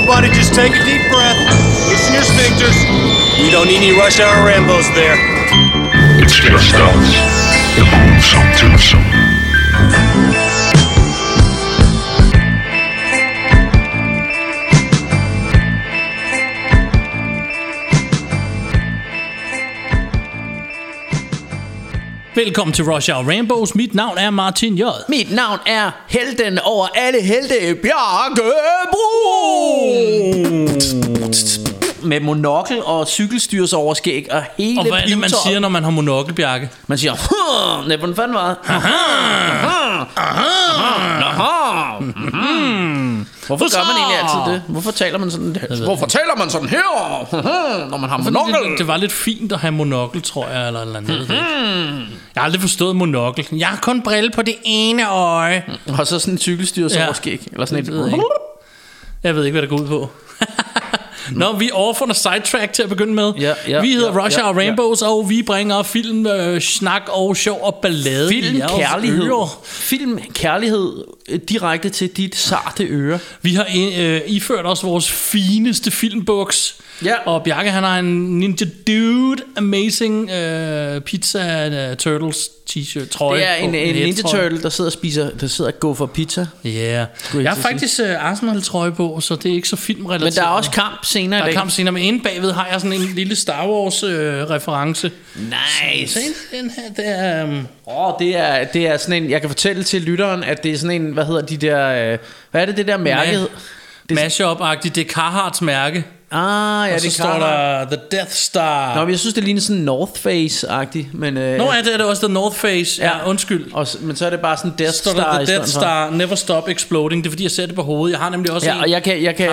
Everybody just take a deep breath. Loosen your sphincters. We don't need any rush hour Rambos there. It's just us, the gruesome twosome. Velkommen til Rush Hour Rainbows. Mit navn er Martin J. Mit navn er helten over alle helte, Bjarke Bro. Med monokkel og cykelstyrsoverskæg og hele Og hvad er det, man siger, når man har monokkelbjerke? Man siger, "Huh, nej, hvordan fanden var det? Hvorfor gør man egentlig altid det? Hvorfor taler man sådan Hvorfor taler man sådan her, når man har monokkel? Det, det var lidt fint at have monokkel, tror jeg, eller eller andet. Mhm. Jeg har aldrig forstået monokkel. Jeg har kun brille på det ene øje. Og så sådan en cykelstyrsoverskæg. Eller sådan et... Jeg ved ikke, hvad der går ud på. Nå, vi er over for noget sidetrack til at begynde med. Ja, ja, vi hedder ja, Rush ja, Hour Rainbows, og vi bringer film, øh, snak og sjov og ballade Film kærlighed. ører. Film kærlighed øh, direkte til dit sarte øre. Vi har øh, iført os vores fineste filmbuks. Ja. Og Bjarke, han har en Ninja Dude Amazing øh, Pizza uh, Turtles t-shirt, trøje. Det er en, en Ninja. Turtle, der sidder og spiser, der sidder og går for pizza. Ja. jeg Jeg har faktisk uh, Arsenal-trøje på, så det er ikke så filmrelateret. Men der er også kamp senere der er dag. kamp senere, men inde bagved har jeg sådan en lille Star Wars-reference. Nice. Se, den her, det er... Um, Åh, oh, det er, det er sådan en, jeg kan fortælle til lytteren, at det er sådan en, hvad hedder de der, øh, hvad er det, det der mærke? Mashup-agtigt, det er Carhartts mærke. Ah, ja, og så det står kan der The Death Star. Nå, men jeg synes, det ligner sådan North Face-agtigt, men... Øh, Nå, ja, det er det også The North Face. Ja, undskyld. og, men så er det bare sådan Death står Star i The Death stedet for. Star Never Stop Exploding. Det er fordi, jeg ser det på hovedet. Jeg har nemlig også Ja, en og jeg kan, jeg kan,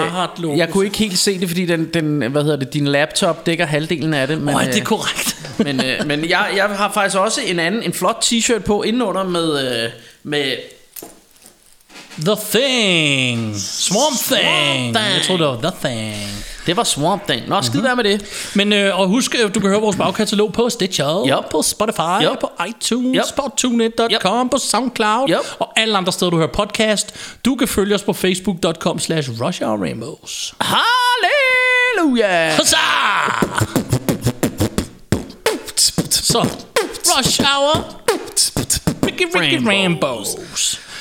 jeg kunne ikke helt se det, fordi den, den, hvad hedder det, din laptop dækker halvdelen af det. Men, Åh, det er øh, korrekt. men, øh, men jeg, jeg har faktisk også en anden, en flot t-shirt på indenunder med, øh, med The Thing. Swamp Thing. Thing. Jeg tror det var The Thing. Det var Swamp Thing. Nå, Mhm. skid være med det. Men øh, og husk, øh, du kan høre vores bagkatalog på Stitcher, Yep. på Spotify, Yep. på iTunes, Yep. på TuneIn.com, på SoundCloud, Yep. og alle andre steder, du hører podcast. Du kan følge os på Facebook.com slash Rainbows. Halleluja! Huzzah! Så, Rush Hour, Ricky Ricky Rainbows.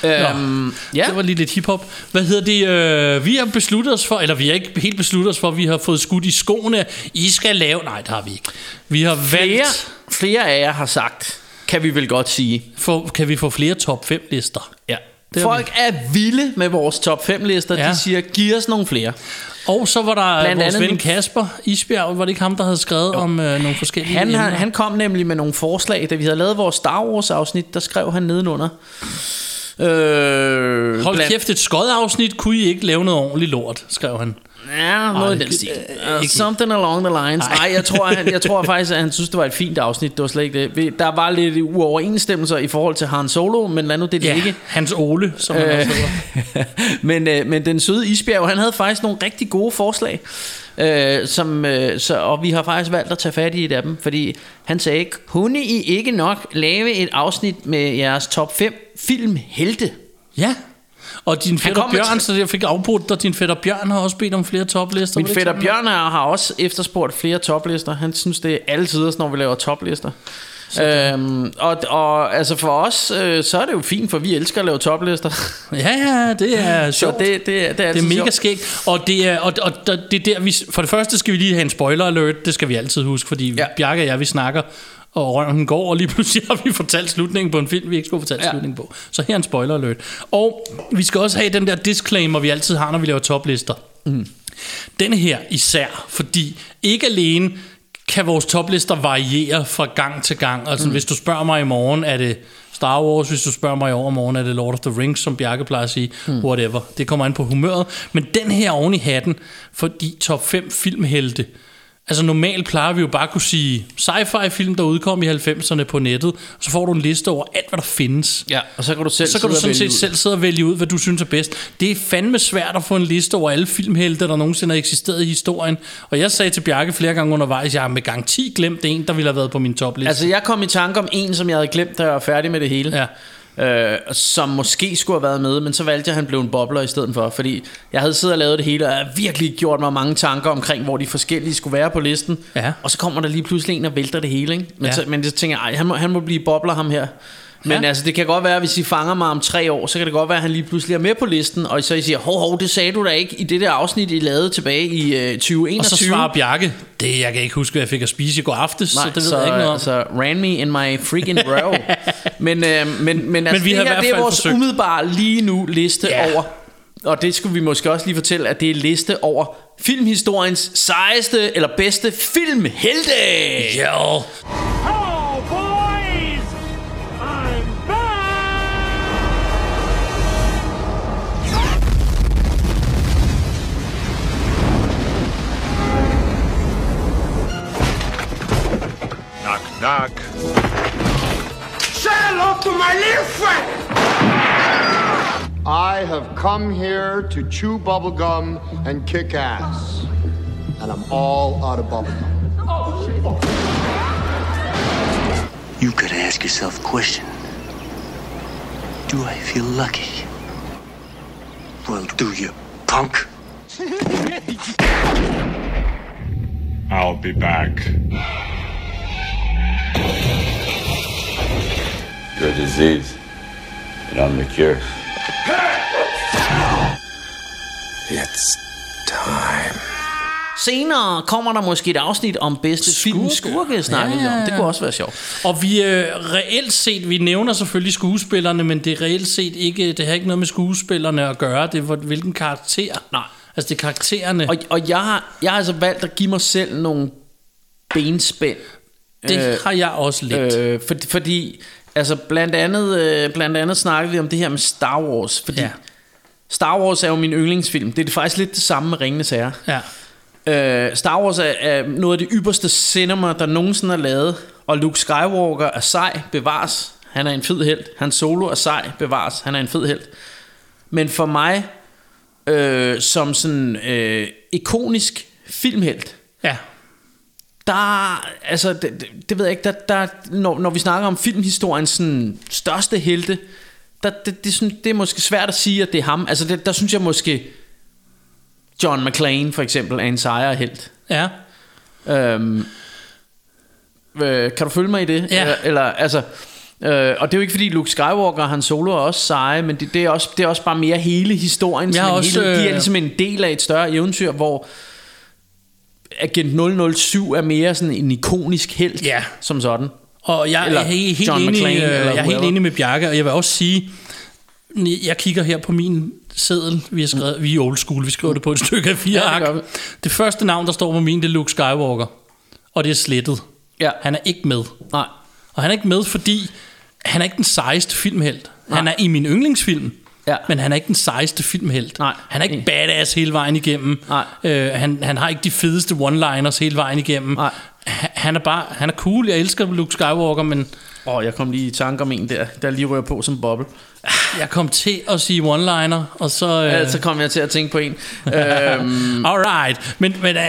Øhm, ja. Det var lige lidt hiphop. Hvad hedder det? Øh, vi har besluttet os for, eller vi har ikke helt besluttet os for, vi har fået skudt i skoene. I skal lave... Nej, det har vi ikke. Vi har flere, valgt... flere af jer har sagt, kan vi vel godt sige. For, kan vi få flere top 5 lister? Ja. Det Folk er vilde med vores top 5 lister. Ja. De siger, giv os nogle flere. Og så var der Blandt vores ven Kasper Isbjerg. Var det ikke ham, der havde skrevet jo. om øh, nogle forskellige Han, emner? han kom nemlig med nogle forslag. Da vi havde lavet vores Star Wars afsnit, der skrev han nedenunder. Øh, Hold blandt- kæft, et skodafsnit. Kunne I ikke lave noget ordentligt lort, skrev han. Ja, noget i det- den stil. øh, Uh, ikke- something along the lines. Nej, jeg tror, han, jeg tror faktisk, at han synes, det var et fint afsnit. Det var slet ikke det. Der var lidt uoverensstemmelser i forhold til Han Solo, men lad nu det Ja, ligge. Hans Ole, som han også hedder. men, øh, men den søde isbjerg, han havde faktisk nogle rigtig gode forslag. Øh, som, øh, så, og vi har faktisk valgt at tage fat i et af dem, fordi han sagde, kunne I ikke nok lave et afsnit med jeres top 5 filmhelte? Ja. Og din fætter Bjørn, så jeg fik afbrudt dig. Din fætter Bjørn har også bedt om flere toplister. Min fætter sådan? Bjørn har også efterspurgt flere toplister. Han synes, det er altid, når vi laver toplister. Øhm, og, og altså for os, øh, så er det jo fint, for vi elsker at lave toplister. Ja, ja, det er så sjovt. det, det, det er Det er mega sjovt. skægt, og det er, og, og, der- det er der, vi, for det første skal vi lige have en spoiler alert, det skal vi altid huske, fordi. Ja. Bjarke og jeg, vi snakker, og røven går, og lige pludselig har vi fortalt slutningen på en film, vi ikke skulle fortælle ja. Ja. slutningen på. Så her er en spoiler alert. Og vi skal også have den der disclaimer, vi altid har, når vi laver toplister. Mm. Den her især, fordi ikke alene kan vores toplister variere fra gang til gang. Altså mm. hvis du spørger mig i morgen, er det Star Wars, hvis du spørger mig i overmorgen, er det Lord of the Rings, som Bjarke plejer at sige, mm. whatever. Det kommer an på humøret. Men den her oven i hatten, fordi top 5 filmhelte, Altså normalt plejer vi jo bare at kunne sige sci-fi film, der udkom i 90'erne på nettet, og så får du en liste over alt, hvad der findes. Ja, og så kan du selv Så kan du sådan set ud. selv sidde og vælge ud, hvad du synes er bedst. Det er fandme svært at få en liste over alle filmhelte, der nogensinde har eksisteret i historien. Og jeg sagde til Bjarke flere gange undervejs, jeg har med garanti glemt en, der ville have været på min topliste. Altså, jeg kom i tanke om en, som jeg havde glemt, da jeg var færdig med det hele. Ja. Øh, som måske skulle have været med, men så valgte jeg, at han blev en bobler i stedet for, fordi jeg havde siddet og lavet det hele, og jeg virkelig gjort mig mange tanker omkring, hvor de forskellige skulle være på listen. Ja. Og så kommer der lige pludselig en og vælter det hele, ikke? Men, ja. så, men så tænker jeg, ej, han må, han må blive bobler ham her. Men Ja. altså, det kan godt være, hvis I fanger mig om tre år, så kan det godt være, at han lige pludselig er med på listen, og så I siger, hov, hov, det sagde du da ikke i det der afsnit, I lavede tilbage i øh, 2021. Og så svarer Bjarke, det jeg kan ikke huske, hvad jeg fik at spise i går aftes, Nej, så det ved jeg ikke noget om. Altså, ran me in my freaking bro. men, øh, men, men, altså, vi det her, det er vores forsøgt. umiddelbare lige nu liste Ja. over, og det skulle vi måske også lige fortælle, at det er liste over filmhistoriens sejeste eller bedste filmhelte. Jo, Oh, Knock, knock. Say hello to my little friend! I have come here to chew bubblegum and kick ass. And I'm all out of bubblegum. You gotta ask yourself a question. Do I feel lucky? Well, do you, punk? I'll be back. You're a disease, and I'm the cure. It's time. Senere kommer der måske et afsnit om bedste film skurke, snakker Ja, vi ja, om. Det ja. kunne også være sjovt. og vi øh, reelt set, vi nævner selvfølgelig skuespillerne, men det er reelt set ikke, det har ikke noget med skuespillerne at gøre, det er hvor- hvilken karakter. Nej. Altså det er karaktererne. Og, og jeg, har, jeg har altså valgt at give mig selv nogle benspænd. det øh, har jeg også lidt. Øh, for, fordi, altså blandt andet, øh, blandt andet snakkede vi om det her med Star Wars. Fordi Ja. Star Wars er jo min yndlingsfilm. Det er faktisk lidt det samme med Ringenes Herre. ja. Øh, Star Wars er, er noget af det ypperste cinema, der nogensinde er lavet. Og Luke Skywalker er sej, bevares. Han er en fed held. Han Solo er sej, bevares. Han er en fed held. Men for mig, øh, som sådan øh, ikonisk filmhelt, Ja. Der, altså, det, det, det ved jeg ikke, der, der, når, når vi snakker om filmhistoriens sådan, største helte, der, det, det, sådan, det er måske svært at sige, at det er ham. Altså, det, der synes jeg måske, John McClane for eksempel, er en sejrhelt. Ja. Øhm, øh, kan du følge mig i det? Ja. Eller, eller altså... Øh, og det er jo ikke fordi Luke Skywalker og Han Solo er også seje Men det, det, er, også, det er også bare mere hele historien Jeg som også, hele, De er øh, ligesom en del af et større eventyr Hvor Agent 007 er mere sådan en ikonisk helt Ja. Som sådan Og jeg Eller er helt, John enig, McClane, øh, jeg er helt enig med Bjarke, og jeg vil også sige, jeg kigger her på min seddel, vi har skrevet, vi er old school, vi skriver det på et stykke af fire Ja, det. Det første navn, der står på min, det er Luke Skywalker, og det er slettet. Ja. Han er ikke med. Nej Og han er ikke med, fordi han er ikke den sejeste filmhelt. Han er i min yndlingsfilm, Ja. men han er ikke den sejeste filmhelt. Nej. Han er ikke badass hele vejen igennem. Nej. Øh, han, han har ikke de fedeste one-liners hele vejen igennem. Nej. Han, er bare, han er cool, jeg elsker Luke Skywalker, men Åh, oh, jeg kom lige i tanke om en der Der lige rører på som boble jeg kom til at sige one-liner, og så... Øh, ja. Så kom jeg til at tænke på en øhm, Alright, men, men øh,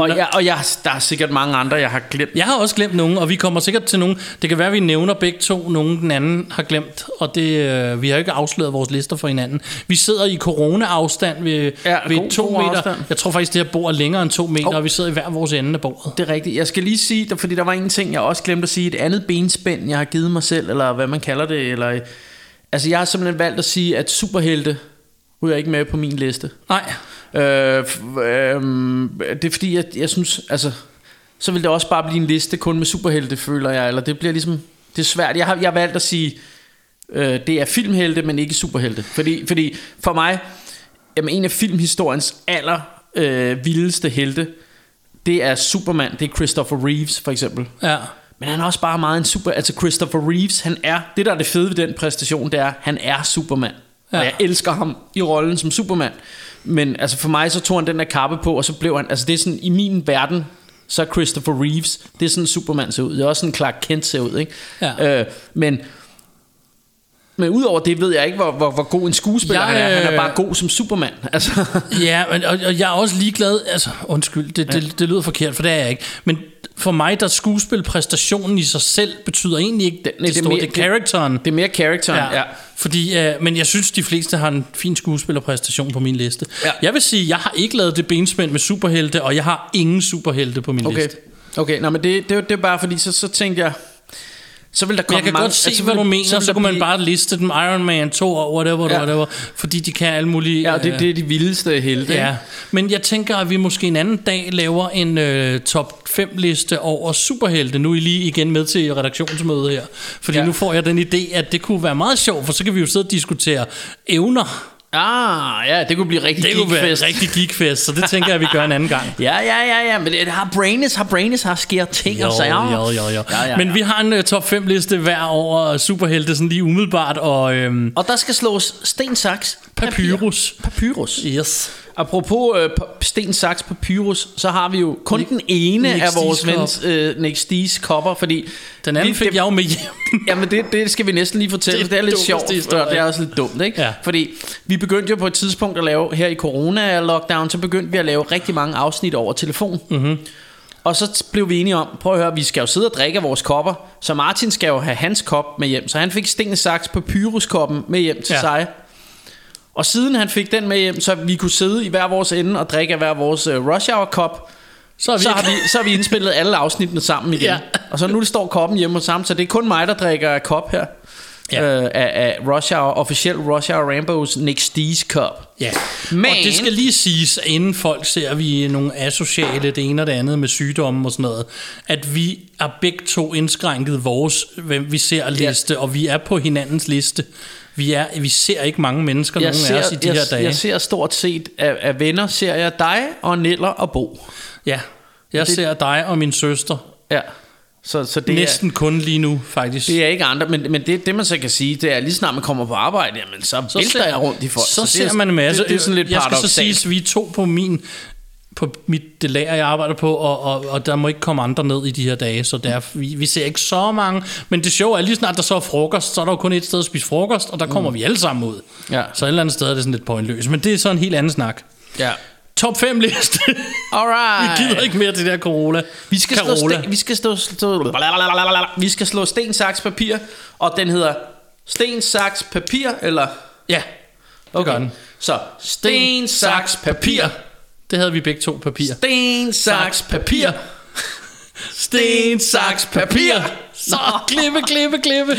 Og, når- jeg, og jeg, der er sikkert mange andre Jeg har glemt Jeg har også glemt nogen, og vi kommer sikkert til nogen. Det kan være, at vi nævner begge to, nogen den anden har glemt. Og det, øh, vi har ikke afsløret vores lister for hinanden. Vi sidder i corona-afstand ved, Ja, ved god- to god meter. afstand. Jeg tror faktisk, det her bord er længere end to meter, Hov. og vi sidder i hver vores ende af bordet. Det er rigtigt. Jeg skal lige sige, fordi der var en ting, jeg også glemte at sige. Et andet benspænd, jeg har givet mig selv, eller hvad man kalder det. Eller, altså, jeg har simpelthen valgt at sige, at superhelte ryger ikke med på min liste. Nej, Øh, øh, det er fordi, jeg, jeg synes, altså, så vil det også bare blive en liste kun med superhelte, føler jeg. Eller det bliver ligesom, det er svært. Jeg har, jeg har valgt at sige, øh, det er filmhelte, men ikke superhelte. Fordi, fordi for mig, jamen, en af filmhistoriens aller øh, vildeste helte, det er Superman, det er Christopher Reeves for eksempel. ja. Men han er også bare meget en super... Altså Christopher Reeves, han er... Det der er det fede ved den præstation, det er, han er Superman. Ja. Og jeg elsker ham i rollen som Superman. Men altså for mig, så tog han den der kappe på, og så blev han... Altså det er sådan, i min verden, så er Christopher Reeves, det er sådan Superman ser ud. Det er også sådan Clark Kent ser ud, ikke? Ja. Øh, men... Men udover det ved jeg ikke, hvor, hvor, hvor god en skuespiller Jeg, jeg, han er. Han er øh, bare god som Superman. Altså, Ja, men, og, og jeg er også ligeglad, altså undskyld, det, det, det lyder forkert, for det er jeg ikke. Men for mig, der skuespilpræstationen i sig selv betyder egentlig ikke det, nej, det, det er store, mere- det er characteren. Det er mere characteren, ja. ja. Fordi, øh, men jeg synes, de fleste har en fin skuespillerpræstation på min liste. Ja. Jeg vil sige, jeg har ikke lavet det benspænd med superhelte, og jeg har ingen superhelte på min Okay, liste. okay. Nå, men det, det, det er bare fordi, så, så tænkte jeg, så vil der Men komme jeg kan mange, godt se, altså, hvad vil- du mener, så, så kunne man blive- bare liste dem Iron Man 2 og whatever, Ja. whatever, fordi de kan alle mulige... Ja, det, øh, det er de vildeste helte. Ja, men jeg tænker, at vi måske en anden dag laver en øh, top 5 liste over superhelte. Nu er I lige igen med til redaktionsmødet her. Fordi ja. nu får jeg den idé, at det kunne være meget sjovt, for så kan vi jo sidde og diskutere evner. Ah, ja, det kunne blive rigtig Det kunne være rigtig geekfest, så det tænker jeg, vi gør en anden gang. Ja, ja, ja, ja, men det har Brainis, har Brainis, har sker ting og sager. jo, jo, jo. Ja, ja, Men ja. vi har en uh, top 5 liste hver over superhelte, sådan lige umiddelbart, og øhm, Og der skal slås sten, saks, Papyrus. Papyrus. Yes. Apropos øh, sten, saks, papyrus, så har vi jo kun den ene Nick af vores vens øh, Nick Stees kopper, fordi... Den anden vi- fik det- jeg jo med hjem. Jamen det, det skal vi næsten lige fortælle, Det det er lidt sjovt, historie. og det er også lidt dumt, ikke? Ja. Fordi vi begyndte jo på et tidspunkt at lave, her i corona-lockdown, så begyndte vi at lave rigtig mange afsnit over telefon. Mm-hmm. Og så blev vi enige om, prøv at høre, vi skal jo sidde og drikke af vores kopper, så Martin skal jo have hans kop med hjem, så han fik sten, saks, papyruskoppen med hjem til ja. sig. Og siden han fik den med hjem, så vi kunne sidde i hver vores ende og drikke af hver vores uh, rush hour kop, Så, vi så har, vi, så har vi indspillet alle afsnittene sammen igen. Ja. Ja. Og så nu står koppen hjemme hos sammen, så det er kun mig, der drikker af kop her. Ja. Ja. Øh, af, af Rush Hour, officiel Rush Hour Rambos Nick Stees kop. Ja, Men- og det skal lige siges, inden folk ser, at vi er nogle asociale, det ene og det andet med sygdomme og sådan noget, at vi er begge to indskrænket vores, hvem vi ser liste, og vi er på hinandens liste. Vi, er, vi ser ikke mange mennesker, Jeg nogen ser, af os i de jeg, her dage. jeg ser stort set af, af venner, ser jeg dig og Neller og Bo. ja, jeg Det- ser dig og min søster Ja. Så, så det det er, næsten kun lige nu, faktisk. det er ikke andre, men, men det, det man så kan sige, det er lige snart man kommer på arbejde, jamen så, så vælter jeg rundt i folk. Så, det ser er- man en masse. Det, det er sådan lidt jeg skal så paradoxalt. sige, at vi to på min på mit det lager, jeg arbejder på, og, og, og der må ikke komme andre ned i de her dage, så der, vi, vi ser ikke så mange. Men det sjove er, lige snart der så er frokost, så er der jo kun et sted at spise frokost, og der kommer mm. vi alle sammen ud. Ja. Så et eller andet sted er det sådan lidt pointløst. Men det er så en helt anden snak. Ja. Top 5 liste. Alright. vi gider ikke mere til det der Corolla. Vi skal, slå Carola. sten, vi, skal slå, slå, vi skal slå sten, saks, papir, og den hedder sten, saks, papir, eller... Ja, det gør den. Så sten, saks, papir. Det havde vi begge to papir. Sten, saks, papir. Sten, saks, papir. Så klippe, klippe, klippe.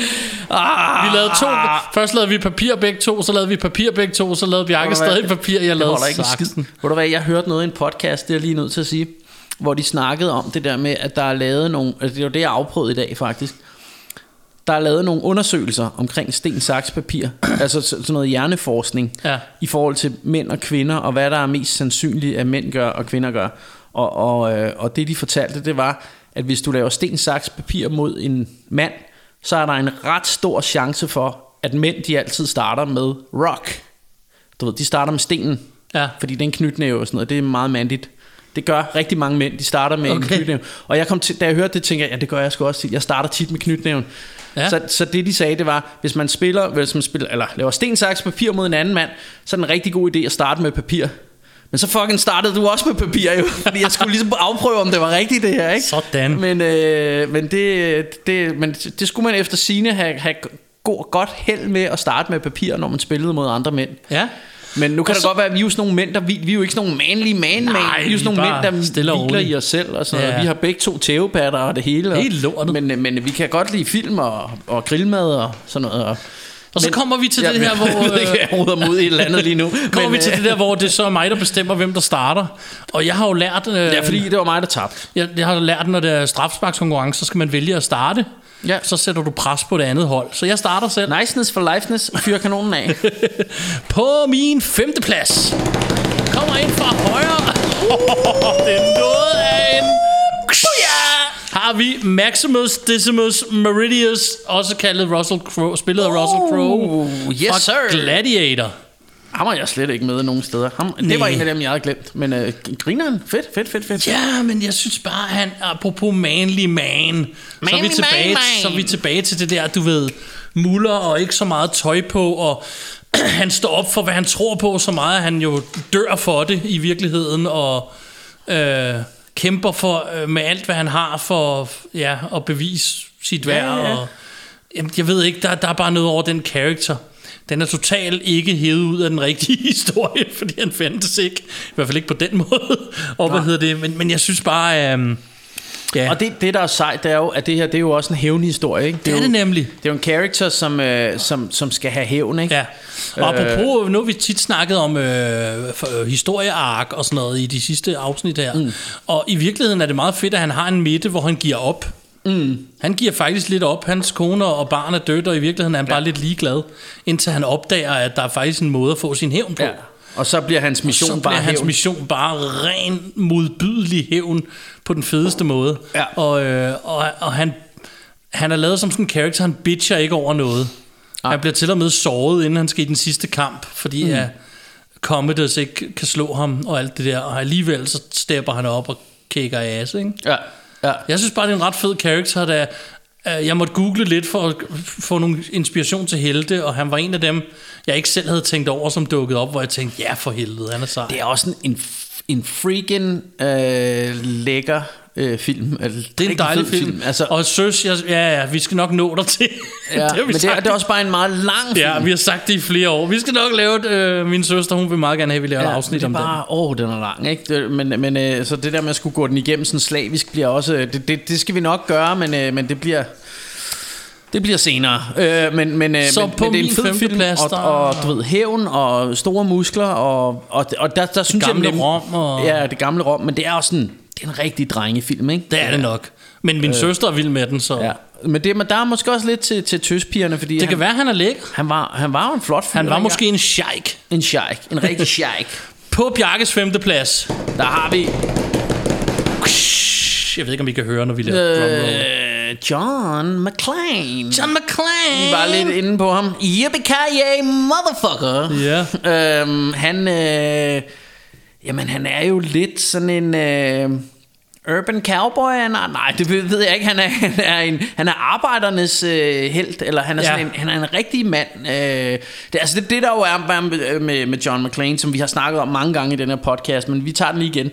Ah, vi lavede to. Først lavede vi papir begge to, så lavede vi papir begge to, så lavede Bjarke stadig papir, jeg lavede ikke saksen. Ved du hvad, jeg hørte noget i en podcast, det er jeg lige nødt til at sige, hvor de snakkede om det der med, at der er lavet nogle, altså det var det, jeg afprøvede i dag faktisk, der er lavet nogle undersøgelser omkring sten, saks, papir, altså så- sådan noget hjerneforskning, Ja. i forhold til mænd og kvinder, og hvad der er mest sandsynligt, at mænd gør og kvinder gør. Og, og, øh, og det de fortalte, det var, at hvis du laver sten, saks, papir mod en mand, så er der en ret stor chance for, at mænd de altid starter med rock. Du ved, de starter med stenen, Ja. fordi det er en knytnæve og sådan noget, det er meget mandigt. Det gør rigtig mange mænd, de starter med okay. en Okay. knytnæve. Og jeg kom til, da jeg hørte det, tænkte jeg, ja, det gør jeg sgu også tit. Jeg starter tit med knytnæven. Ja. Så, så det de sagde, det var, hvis man spiller, hvis man spiller eller laver sten, saks, papir mod en anden mand, så er det en rigtig god idé at starte med papir. Men så fucking startede du også med papir jo, fordi jeg skulle ligesom afprøve, om det var rigtigt det her, ikke? Sådan. Men, øh, men, det, det, men det skulle man efter sine have, have god, godt held med at starte med papir, når man spillede mod andre mænd. Ja. Men nu kan Og det så- godt være, at vi er jo sådan nogle mænd, der vi, vi er jo ikke sådan nogle manly man man. Nej, Vi er jo sådan nogle mænd, der hviler roligt. i os selv og sådan Ja. noget. Vi har begge to tævepatter og det hele. og- Helt lortet. Men, men vi kan godt lide film og, og grillmad og sådan noget. Og, Og så men- kommer vi til Ja, det her, hvor... Jeg ved ikke, jeg ruder mod et eller andet lige nu. kommer men, vi til øh, det der, hvor det så er mig, der bestemmer, hvem der starter. Og jeg har jo lært... Øh, Ja, fordi det var mig, der tabte. jeg, jeg har lært, når det er strafsparkskonkurrence, så skal man vælge at starte. Ja. Så sætter du pres på det andet hold. Så jeg starter selv. Niceness for liveness. Fyr kanonen af. På min femte plads kommer ind fra højre. det er noget af en... Har vi Maximus Decimus Meridius, også kaldet Russell Crowe, spillet af Russell Crowe. Oh, yes, fra sir. Gladiator. Ham har jeg slet ikke med nogen steder. Ham, det var en af dem, jeg havde glemt. Men øh, grineren, fedt, fedt, fedt, fedt. Ja, men jeg synes bare, han apropos manly man, så er, vi Manly tilbage, man, man. så er vi tilbage til det der, du ved, muller og ikke så meget tøj på, og han står op for, hvad han tror på, så meget at han jo dør for det i virkeligheden, og øh, kæmper for øh, med alt, hvad han har for ja, at bevise sit værd. Ja, ja. Og, jamen, jeg ved ikke, der, der er bare noget over den karakter. Den er totalt ikke hævet ud af den rigtige historie, fordi han fandtes ikke. I hvert fald ikke på den måde. Og hvad hedder det? Men, men jeg synes bare... Øh, ja, Og det, det, der er sejt, det er jo, at det her, det er jo også en hævnhistorie, ikke? det er jo, det nemlig. Det er jo en character, som, øh, som, som skal have hævn, ikke? Ja, og apropos, nu har vi tit snakket om øh, for- øh, historieark og sådan noget i de sidste afsnit her. Mm. Og i virkeligheden er det meget fedt, at han har en midte, hvor han giver op. Mm. Han giver faktisk lidt op. Hans kone og barn er dødt, og i virkeligheden er han ja. bare lidt ligeglad, indtil han opdager, at der er faktisk en måde at få sin hævn på. ja. Og så bliver hans mission så bare bliver hans hævn. mission bare ren modbydelig hævn på den fedeste måde. Ja. Og, øh, og, og han, han er lavet som sådan en character, han bitcher ikke over noget. Nej. Han bliver til og med såret, inden han skal i den sidste kamp, fordi mm. at Commodus ikke kan slå ham og alt det der, og alligevel så stepper han op og kigger ass, ikke? Ja, ja. Jeg synes bare, det er en ret fed karakter, der øh, jeg måtte google lidt for at få nogle inspiration til helte, og han var en af dem, jeg ikke selv havde tænkt over, som dukkede op, hvor jeg tænkte, ja for helvede, han er sej. Det er også en, en, freaking øh, lækker øh, film. Altså, Det er en dejlig fed film. Altså, Og søs, jeg, ja, ja, vi skal nok nå dig til. ja, vi men det er, det er også bare en meget lang film. Ja, vi har sagt det i flere år. Vi skal nok lave et, øh, min søster, hun vil meget gerne have, at vi laver et afsnit det er om bare, åh, den er lang, ikke? Det, men, men øh, så det der med at skulle gå den igennem sådan slavisk bliver også, øh, det, det, det skal vi nok gøre, men, øh, men det bliver, det bliver senere. Øh, men, men, øh, Så men, på men det er en fed film, femteplads, og, der- og, du ved, hævn og store muskler, og, og, og der, der synes gamle jeg... nem- Rom og- Ja, det gamle Rom, men det er også sådan, det er en rigtig drengefilm, ikke? Det er det nok. Men min øh, søster er vild med den, så Ja. Men, det, men der er måske også lidt til, til tøspigerne, fordi det han, kan være, han er lækker. han, var, han var en flot fyr. Han var måske en sheik. en sheik. En rigtig sheik. På Bjarkes femte plads. Der har vi Jeg ved ikke, om I kan høre, når vi laver øh, John McClane. John McClane. Vi var lidt inde på ham. Yippee motherfucker. Ja. Øhm, han, øh, jamen han er jo lidt sådan en... Øh, Urban cowboy? Han er, nej, det ved jeg ikke. Han er, han er, en, han er arbejdernes øh, held, eller han er, sådan Ja. en, han er en rigtig mand. Øh, det, altså det, det der jo er med, med, med John McClane, som vi har snakket om mange gange i den her podcast, men vi tager den lige igen.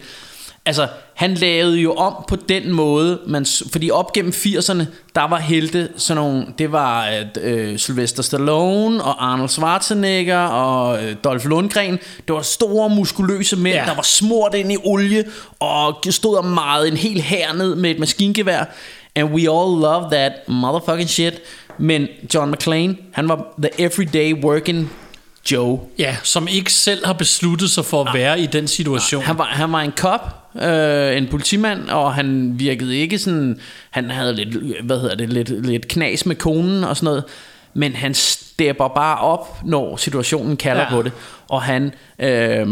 Altså, han lavede jo om på den måde, man, fordi op gennem 80'erne, der var helte sådan nogle, det var at, øh, Sylvester Stallone og Arnold Schwarzenegger og øh, Dolph Lundgren. Det var store, muskuløse mænd, Ja. der var smurt ind i olie og stod og meget en hel her ned med et maskingevær. And we all love that motherfucking shit. Men John McClane, han var the everyday working Joe. Ja, som ikke selv har besluttet sig for at være i den situation. Han var, han var en cop, øh, en politimand, og han virkede ikke sådan... Han havde lidt, hvad hedder det, lidt, lidt knas med konen og sådan noget. Men han stepper bare op, når situationen kalder ja. på det. Og han... Øh,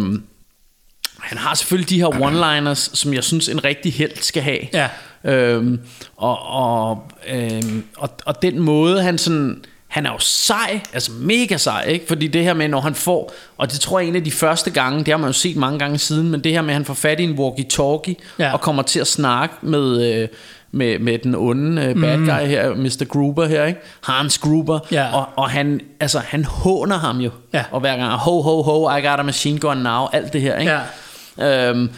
han har selvfølgelig de her one-liners, som jeg synes en rigtig held skal have. Ja. Øhm, og, og, øhm, og, og den måde han sådan han er jo sej, altså mega sej, ikke? Fordi det her med, når han får, og det tror jeg er en af de første gange, det har man jo set mange gange siden, men det her med, at han får fat i en walkie-talkie, Ja. og kommer til at snakke med, øh, med, med den onde øh, bad guy her, Mr. Gruber her, ikke? Hans Gruber, Mhm. Ja. og, og han, altså, han håner ham jo, Ja. og hver gang, ho, ho, ho, I got a machine gun now, alt det her, ikke? Ja. Øhm,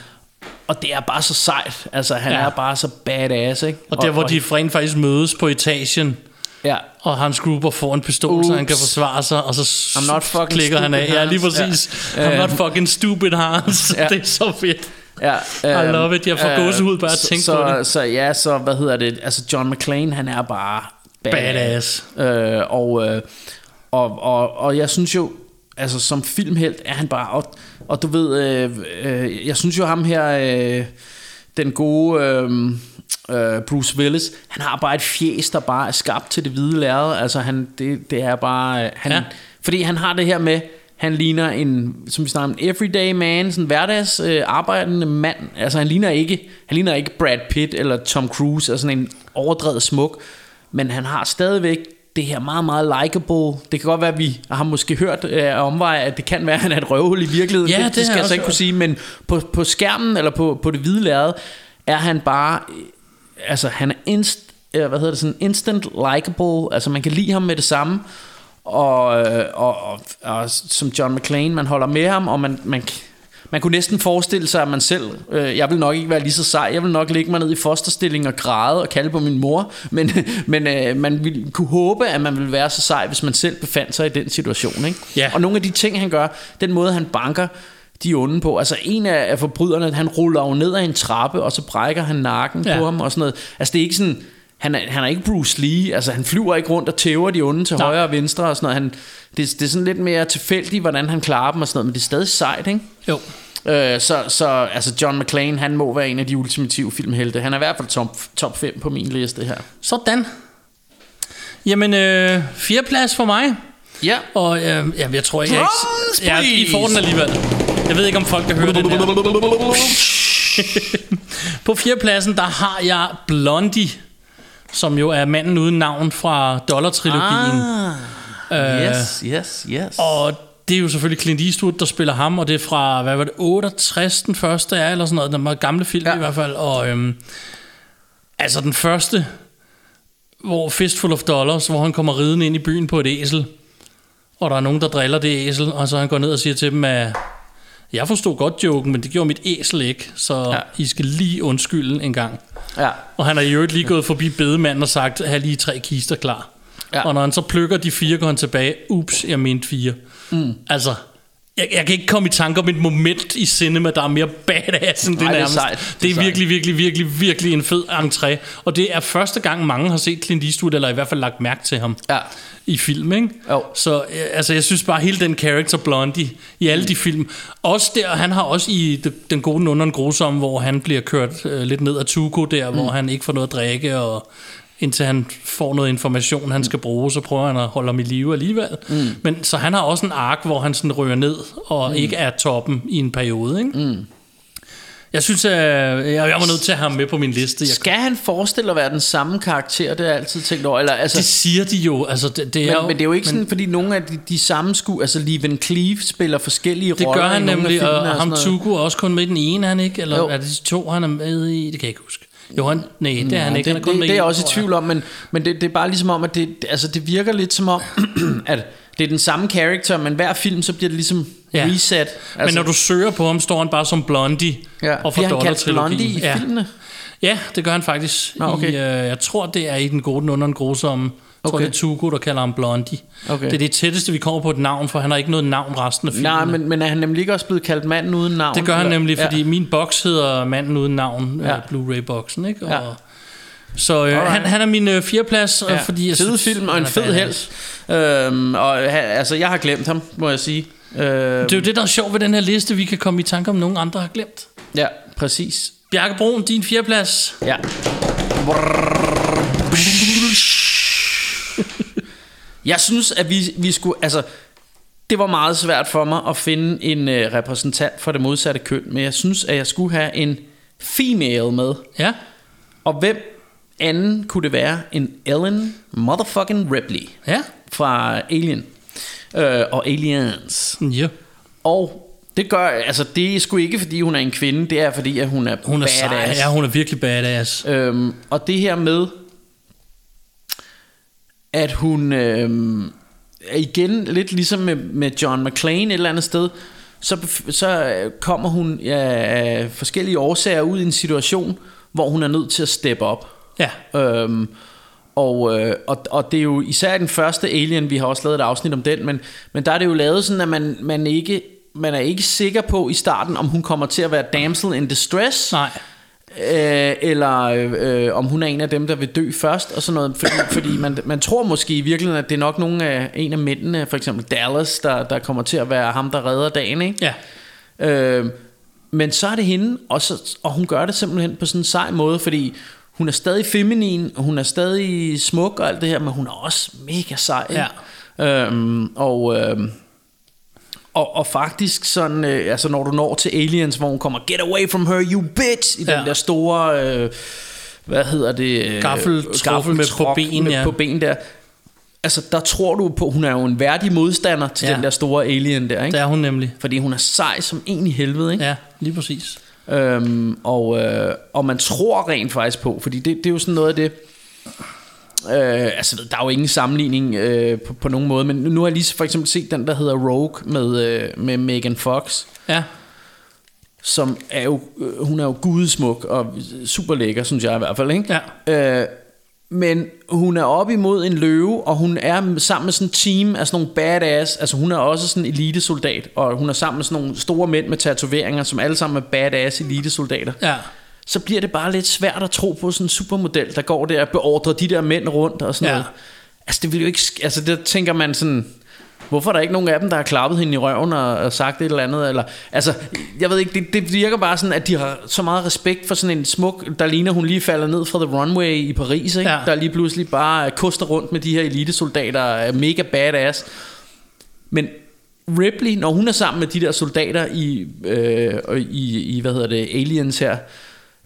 og det er bare så sejt. Altså, han Ja. er bare så badass, ikke? Og der, hvor de rent faktisk mødes på etagen, Ja. og hans grupper får en pistol, så han kan Oops. forsvare sig, og så I'm not fucking klikker han af. Ja, lige præcis. Ja. I'm not fucking stupid, Hans. Ja. Det er så fedt. Ja, I love it. Jeg får gåsehud bare at så- tænke så, på det. Så ja, så hvad hedder det? Altså John McClane, han er bare Badass. Øh, og, øh, og, og, og jeg synes jo, altså som filmhelt er han bare, og, og du ved, øh, øh, jeg synes jo ham her, øh, den gode øh, øh, Bruce Willis, han har bare et fjes, der bare er skabt til det hvide lærred. Altså han, det, det er bare, øh, han, Ja. fordi han har det her med, han ligner en, som vi snakker om, en everyday man, sådan en hverdags øh, arbejdende mand. Altså han ligner ikke, han ligner ikke Brad Pitt eller Tom Cruise, altså sådan en overdrevet smuk, men han har stadigvæk det her meget, meget likable. Det kan godt være, at vi har måske hørt øh, omvej, at det kan være, at han er et røvhul i virkeligheden. Ja, det, det skal jeg så ikke kunne sige, men på, på skærmen eller på, på det hvide lærred, er han bare, altså han er inst, hvad hedder det, sådan instant likable, altså man kan lide ham med det samme, og, øh, og, og, og som John McClane, man holder med ham, og man, man, man man kunne næsten forestille sig, at man selv, øh, jeg vil nok ikke være lige så sej, jeg vil nok ligge mig ned i fosterstilling og græde og kalde på min mor, men, men øh, man ville kunne håbe, at man ville være så sej, hvis man selv befandt sig i den situation. Ikke? Ja. Og nogle af de ting, han gør, den måde, han banker de onde på. Altså en af, forbryderne, han ruller jo ned ad en trappe, og så brækker han nakken ja. På ham og sådan noget. Altså det er ikke sådan, han er, han er ikke Bruce Lee, altså han flyver ikke rundt og tæver de onde til Nej. højre og venstre og sådan noget. Han, det, det er sådan lidt mere tilfældigt, hvordan han klarer dem og sådan noget, men det er stadig sejt, ikke? Jo. Øh, så, så altså John McClane, han må være en af de ultimative filmhelte. Han er i hvert fald top, top 5 på min liste her. Sådan. Jamen, øh, fjerde plads for mig. Ja. Og øh, jamen, jeg tror ikke, jeg, ikke, ja, I får den alligevel. Jeg ved ikke, om folk kan høre den her. På fjerdepladsen, der har jeg Blondie, som jo er manden uden navn fra Dollar-trilogien. Ah, yes, yes, yes. Og det er jo selvfølgelig Clint Eastwood, der spiller ham, og det er fra, hvad var det, 68, den første er, eller sådan noget, den meget gamle film ja. i hvert fald. Og øhm, altså den første, hvor Fistful of Dollars, hvor han kommer ridende ind i byen på et æsel, og der er nogen, der driller det æsel, og så han går ned og siger til dem, at jeg forstod godt joken, men det gjorde mit æsel ikke, så Ja. I skal lige undskylde en gang. ja. Og han har i øvrigt lige gået forbi bedemanden og sagt, have lige tre kister klar. Ja. Og når han så plukker de fire, går han tilbage, ups, jeg mente fire. Mm. Altså, jeg, jeg kan ikke komme i tanke om et moment i cinema, der er mere badass end det Nej, det er nærmest. sejt. Det er Det er virkelig, virkelig, virkelig, virkelig en fed entré. Og det er første gang, mange har set Clint Eastwood, eller i hvert fald lagt mærke til ham Ja. I film, ikke? Jo. Så øh, altså, jeg synes bare, hele den character Blondie i alle de film, også der, han har også i Den gode, den under den grusomme, hvor han bliver kørt øh, lidt ned af Tuco der, mm. hvor han ikke får noget at drikke, og indtil han får noget information, han skal bruge, så prøver han at holde ham i live alligevel. Mm. Men så han har også en ark, hvor han sådan rører ned, og mm. ikke er toppen i en periode, ikke? Mm. Jeg synes, at jeg, jeg var nødt til at have ham med på min liste. Jeg, Skal han forestille at være den samme karakter? Det har jeg altid tænkt over. Eller, altså, det siger de jo. Altså, det, det er men, jo, men det er jo ikke sådan, fordi nogle af de, de samme sku, altså Leven Cleave spiller forskellige Det roller gør han nemlig, og, og ham. Tugu er også kun med i den ene, han ikke? Eller Jo. er det de to, han er med i? Det kan jeg ikke huske. Jo, han, nej, det er han Ja, ikke. Han det, er kun det, med det er jeg også i tvivl om, men, men det, det er bare ligesom om, at det, altså det virker lidt som om, at det er den samme character, men hver film, så bliver det ligesom Ja. reset. Altså, Men når du søger på ham, står han bare som Blondie. ja, og bliver fra Dollar-trilogien. Blondie i ja. filmene? Ja, det gør han faktisk. Nå, okay. I, øh, jeg tror, det er i Den Gode, den Under, den Grusomme. Jeg tror, Okay. det er Tugu, der kalder ham Blondie. Okay. Det er det tætteste, vi kommer på et navn, for han har ikke noget navn resten af filmen. Nej, men, men er han nemlig ikke også blevet kaldt manden uden navn? Det gør han Eller- nemlig, Ja. fordi min boks hedder Manden Uden Navn, Ja. ja. Blu-ray-boksen, ikke? Og, Ja. Så øh, Alright. han, han er min øh, fjerdeplads, ja. Fordi jeg fed synes, film og en fed held. Øhm, og altså, jeg har glemt ham, må jeg sige. Øhm, Det er jo det, der er sjovt ved den her liste, vi kan komme i tanke om, nogen andre har glemt. Ja, præcis. Bjarke Broen, din fjerdeplads. Ja. Jeg synes, at vi, vi skulle... Altså, det var meget svært for mig at finde en øh, repræsentant for det modsatte køn, men jeg synes, at jeg skulle have en female med. Ja, Og hvem anden kunne det være end Ellen motherfucking Ripley ja, fra Alien øh, og Aliens. ja. Og det gør, altså det er sgu ikke fordi hun er en kvinde, det er fordi at hun er Hun er sej. badass. Ja, hun er virkelig badass. Øhm, og det her med, at hun øhm, er igen lidt ligesom med, med John McClane et eller andet sted, så, så øh, kommer hun ja, af forskellige årsager ud i en situation, hvor hun er nødt til at steppe op. Ja, Øhm, og, øh, og, og det er jo især den første Alien, vi har også lavet et afsnit om den, men, men der er det jo lavet sådan, at man, man, ikke, man er ikke sikker på i starten, om hun kommer til at være damsel in distress, nej. øh, eller øh, om hun er en af dem, der vil dø først, og sådan noget, fordi, fordi man, man tror måske i virkeligheden, at det er nok nogle af, en af mændene, for eksempel Dallas, der, der kommer til at være ham, der redder dagen, ikke? Ja, Øh, men så er det hende, og, så, og hun gør det simpelthen på sådan en sej måde, fordi hun er stadig feminin, og hun er stadig smuk og alt det her, men hun er også mega sej. ikke? Øhm, og, øhm, og, og faktisk sådan, øh, altså når du når til Aliens, hvor hun kommer, get away from her, you bitch, i ja. Ja. den der store, øh, hvad hedder det? øh, Gaffeltruck med på ben, med ja. på ben der. Altså der tror du på, hun er jo en værdig modstander til ja. Ja. den der store alien der, ikke? det er hun nemlig. Fordi hun er sej som en i helvede, ikke? Ja, lige præcis. Øhm, og, øh, og man tror rent faktisk på, fordi det, det er jo sådan noget af det, øh, altså der er jo ingen sammenligning øh, på, på nogen måde, men nu har jeg lige for eksempel set den, der hedder Rogue med, øh, med Megan Fox, Ja, som er jo, øh, hun er jo gudesmuk og super lækker, synes jeg i hvert fald, ikke? Ja. Øh, men hun er op imod en løve, og hun er sammen med sådan en team af sådan nogle badass. Altså hun er også sådan en elitesoldat, og hun er sammen med sådan nogle store mænd med tatoveringer, som alle sammen er badass elitesoldater. Ja. Så bliver det bare lidt svært at tro på sådan en supermodel, der går der og beordrer de der mænd rundt og sådan Ja. noget. Altså det vil jo ikke, altså der tænker man sådan, hvorfor er der ikke nogen af dem, der har klappet hende i røven og, og sagt et eller andet? Eller, altså, jeg ved ikke, det, det virker bare sådan, at de har så meget respekt for sådan en smuk, der ligner hun lige falder ned fra The Runway i Paris, ikke? Ja. der lige pludselig bare koster rundt med de her elitesoldater, er mega badass. Men Ripley, når hun er sammen med de der soldater i, øh, og i, i hvad hedder det, Aliens her,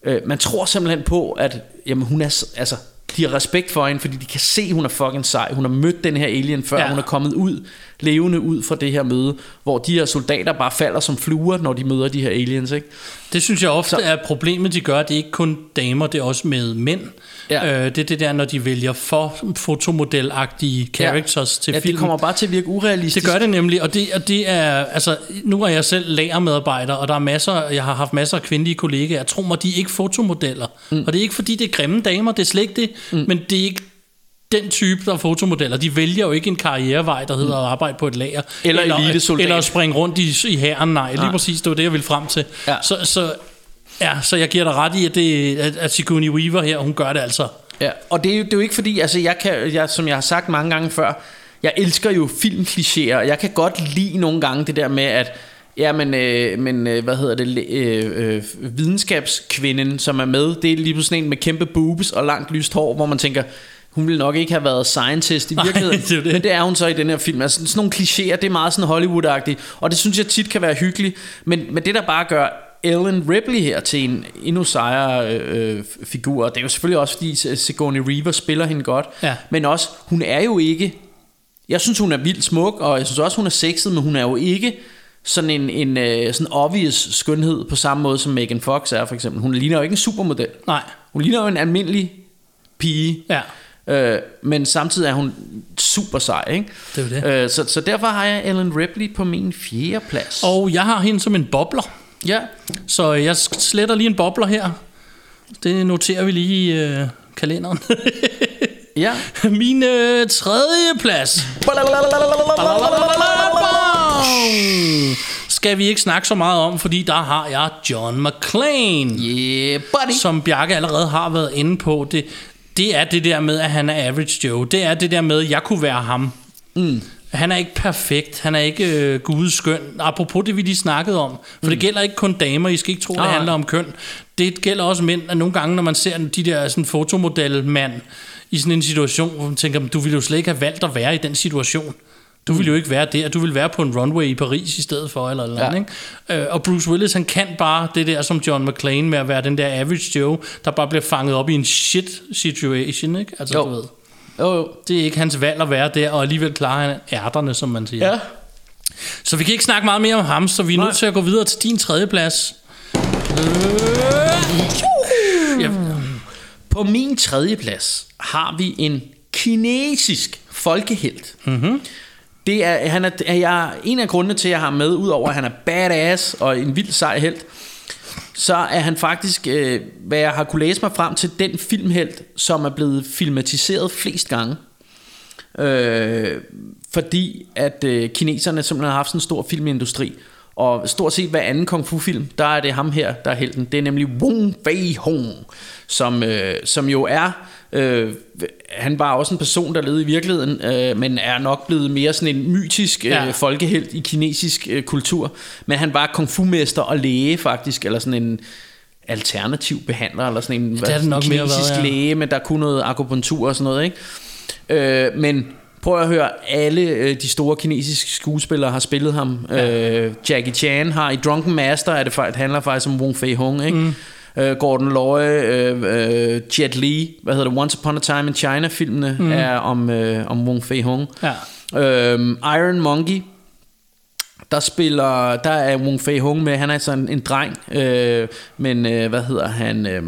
øh, man tror simpelthen på, at jamen, hun er, altså, de har respekt for hende, fordi de kan se, at hun er fucking sej. Hun har mødt den her alien før, Ja. hun er kommet ud, levende ud fra det her møde, hvor de her soldater bare falder som fluer, når de møder de her aliens, ikke? Det synes jeg ofte Så- er problemet, de gør. Det er ikke kun damer, det er også med mænd. Ja. Øh, det er det der, når de vælger for fotomodelagtige characters til ja, film. det kommer bare til at virke urealistisk. Det gør det nemlig, og det, og det er, altså, nu er jeg selv lagermedarbejder, og der er masser, jeg har haft masser af kvindelige kollegaer, tro mig, de er ikke fotomodeller. Mm. Og det er ikke fordi, det er grimme damer, det er slet ikke det, mm. men det er ikke den type, der er fotomodeller. De vælger jo ikke en karrierevej, der hedder at arbejde på et lager. Eller elitesoldat. Eller at springe rundt i, i hæren. Nej, lige Nej. præcis, det var det, jeg ville frem til. Ja. Så, så, ja, så jeg giver dig ret i, at, det, at, at Sigourney Weaver her, hun gør det altså. Ja, og det er, jo, det er jo ikke fordi, altså jeg kan, jeg, som jeg har sagt mange gange før, jeg elsker jo filmklichéer, og jeg kan godt lide nogle gange det der med, at Ja, men, øh, men øh, hvad hedder det, øh, øh, videnskabskvinden, som er med, det er lige pludselig en med kæmpe boobs og langt lyst hår, hvor man tænker, hun ville nok ikke have været scientist i virkeligheden, det er jo det. men det er hun så i den her film. Altså sådan nogle klichéer, det er meget sådan Hollywood-agtigt, og det synes jeg tit kan være hyggeligt, men, men det der bare gør Ellen Ripley her til en endnu sejere øh, øh, figur, det er jo selvfølgelig også fordi Sigourney Weaver spiller hende godt, Ja. men også, hun er jo ikke, jeg synes hun er vildt smuk, og jeg synes også hun er sexet, men hun er jo ikke sådan en, en øh, sådan obvious skønhed på samme måde som Megan Fox er for eksempel. Hun ligner jo ikke en supermodel. Nej. Hun ligner jo en almindelig pige. Ja. Øh, men samtidig er hun super sej, ikke? Det er det. Øh, så, så derfor har jeg Ellen Ripley på min fjerde plads. Og jeg har hende som en bobler. Ja, Så jeg sletter lige en bobler her. Det noterer vi lige i øh, kalenderen. ja. Min øh, tredje plads. Skal vi ikke snakke så meget om, fordi der har jeg John McClane. Yeah, buddy. Som Bjarke allerede har været inde på. Det, det er det der med, at han er average Joe. Det er det der med, at jeg kunne være ham. Mm. Han er ikke perfekt. Han er ikke øh, gudskøn. Apropos det, vi lige snakkede om. For mm. det gælder ikke kun damer. I skal ikke tro, det Nej. handler om køn. Det gælder også mænd. At nogle gange, når man ser de der sådan, fotomodel-mand i sådan en situation, hvor man tænker, du ville jo slet ikke have valgt at være i den situation. Du ville jo ikke være der. Du ville være på en runway i Paris i stedet for, eller, eller Ja. andet, ikke? Øh, og Bruce Willis, han kan bare det der som John McClane med at være den der average Joe, der bare bliver fanget op i en shit situation, ikke? Altså, Jo. du ved. Jo, jo. Det er ikke hans valg at være der, og alligevel klarer han ærterne, som man siger. Ja. Så vi kan ikke snakke meget mere om ham, så vi er Nej. nødt til at gå videre til din tredje plads. Ja, På min tredje plads har vi en kinesisk folkehelt. Mm-hmm. Det er, han er, er jeg, en af grundene til, at jeg har med, udover at han er badass og en vild sej helt, så er han faktisk, øh, hvad jeg har kunne læse mig frem til, den filmhelt, som er blevet filmatiseret flest gange. Øh, fordi at øh, kineserne simpelthen har haft sådan en stor filmindustri. Og stort set hver anden kung fu film, der er det ham her, der er helten. Det er nemlig Wong Fei Hong, som, øh, som jo er... Øh, han var også en person, der levede i virkeligheden, øh, men er nok blevet mere sådan en mytisk øh, Ja. folkehelt i kinesisk øh, kultur. Men han var kung fu-mester og læge faktisk, eller sådan en alternativ behandler, eller sådan en det har det nok mere været, kinesisk ja. læge, men der kunne noget akupunktur og sådan noget, ikke? Øh, men prøv at høre, alle øh, de store kinesiske skuespillere har spillet ham. Ja. Øh, Jackie Chan har i Drunken Master, er det, det handler faktisk om Wong Fei Hung, ikke? Mm. Øh, Gordon Loy, øh, øh, Jet Li, hvad hedder det, Once Upon a Time in China-filmene mm. er om, øh, om Wong Fei Hung. Ja. Øhm, Iron Monkey, der spiller, der er Wong Fei Hung med, han er sådan en dreng, øh, men øh, hvad hedder han, øh,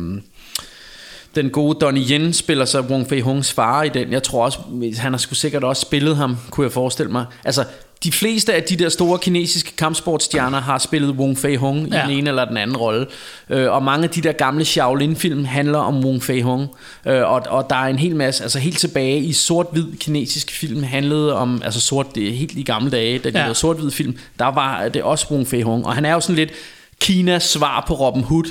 den gode Donnie Yen spiller så Wong Fei Hungs far i den, jeg tror også, han har sgu sikkert også spillet ham, kunne jeg forestille mig, altså de fleste af de der store kinesiske kampsportstjerner har spillet Wong Fei Hung i Ja. den ene eller den anden rolle. Øh, og mange af de der gamle Shaolin-film handler om Wong Fei Hung. Øh, og, og der er en hel masse, altså helt tilbage i sort-hvid kinesiske film handlede om, altså sort, det er helt i gamle dage, da de Ja. var sort-hvid film, der var det også Wong Fei Hung. Og han er jo sådan lidt Kinas svar på Robin Hood.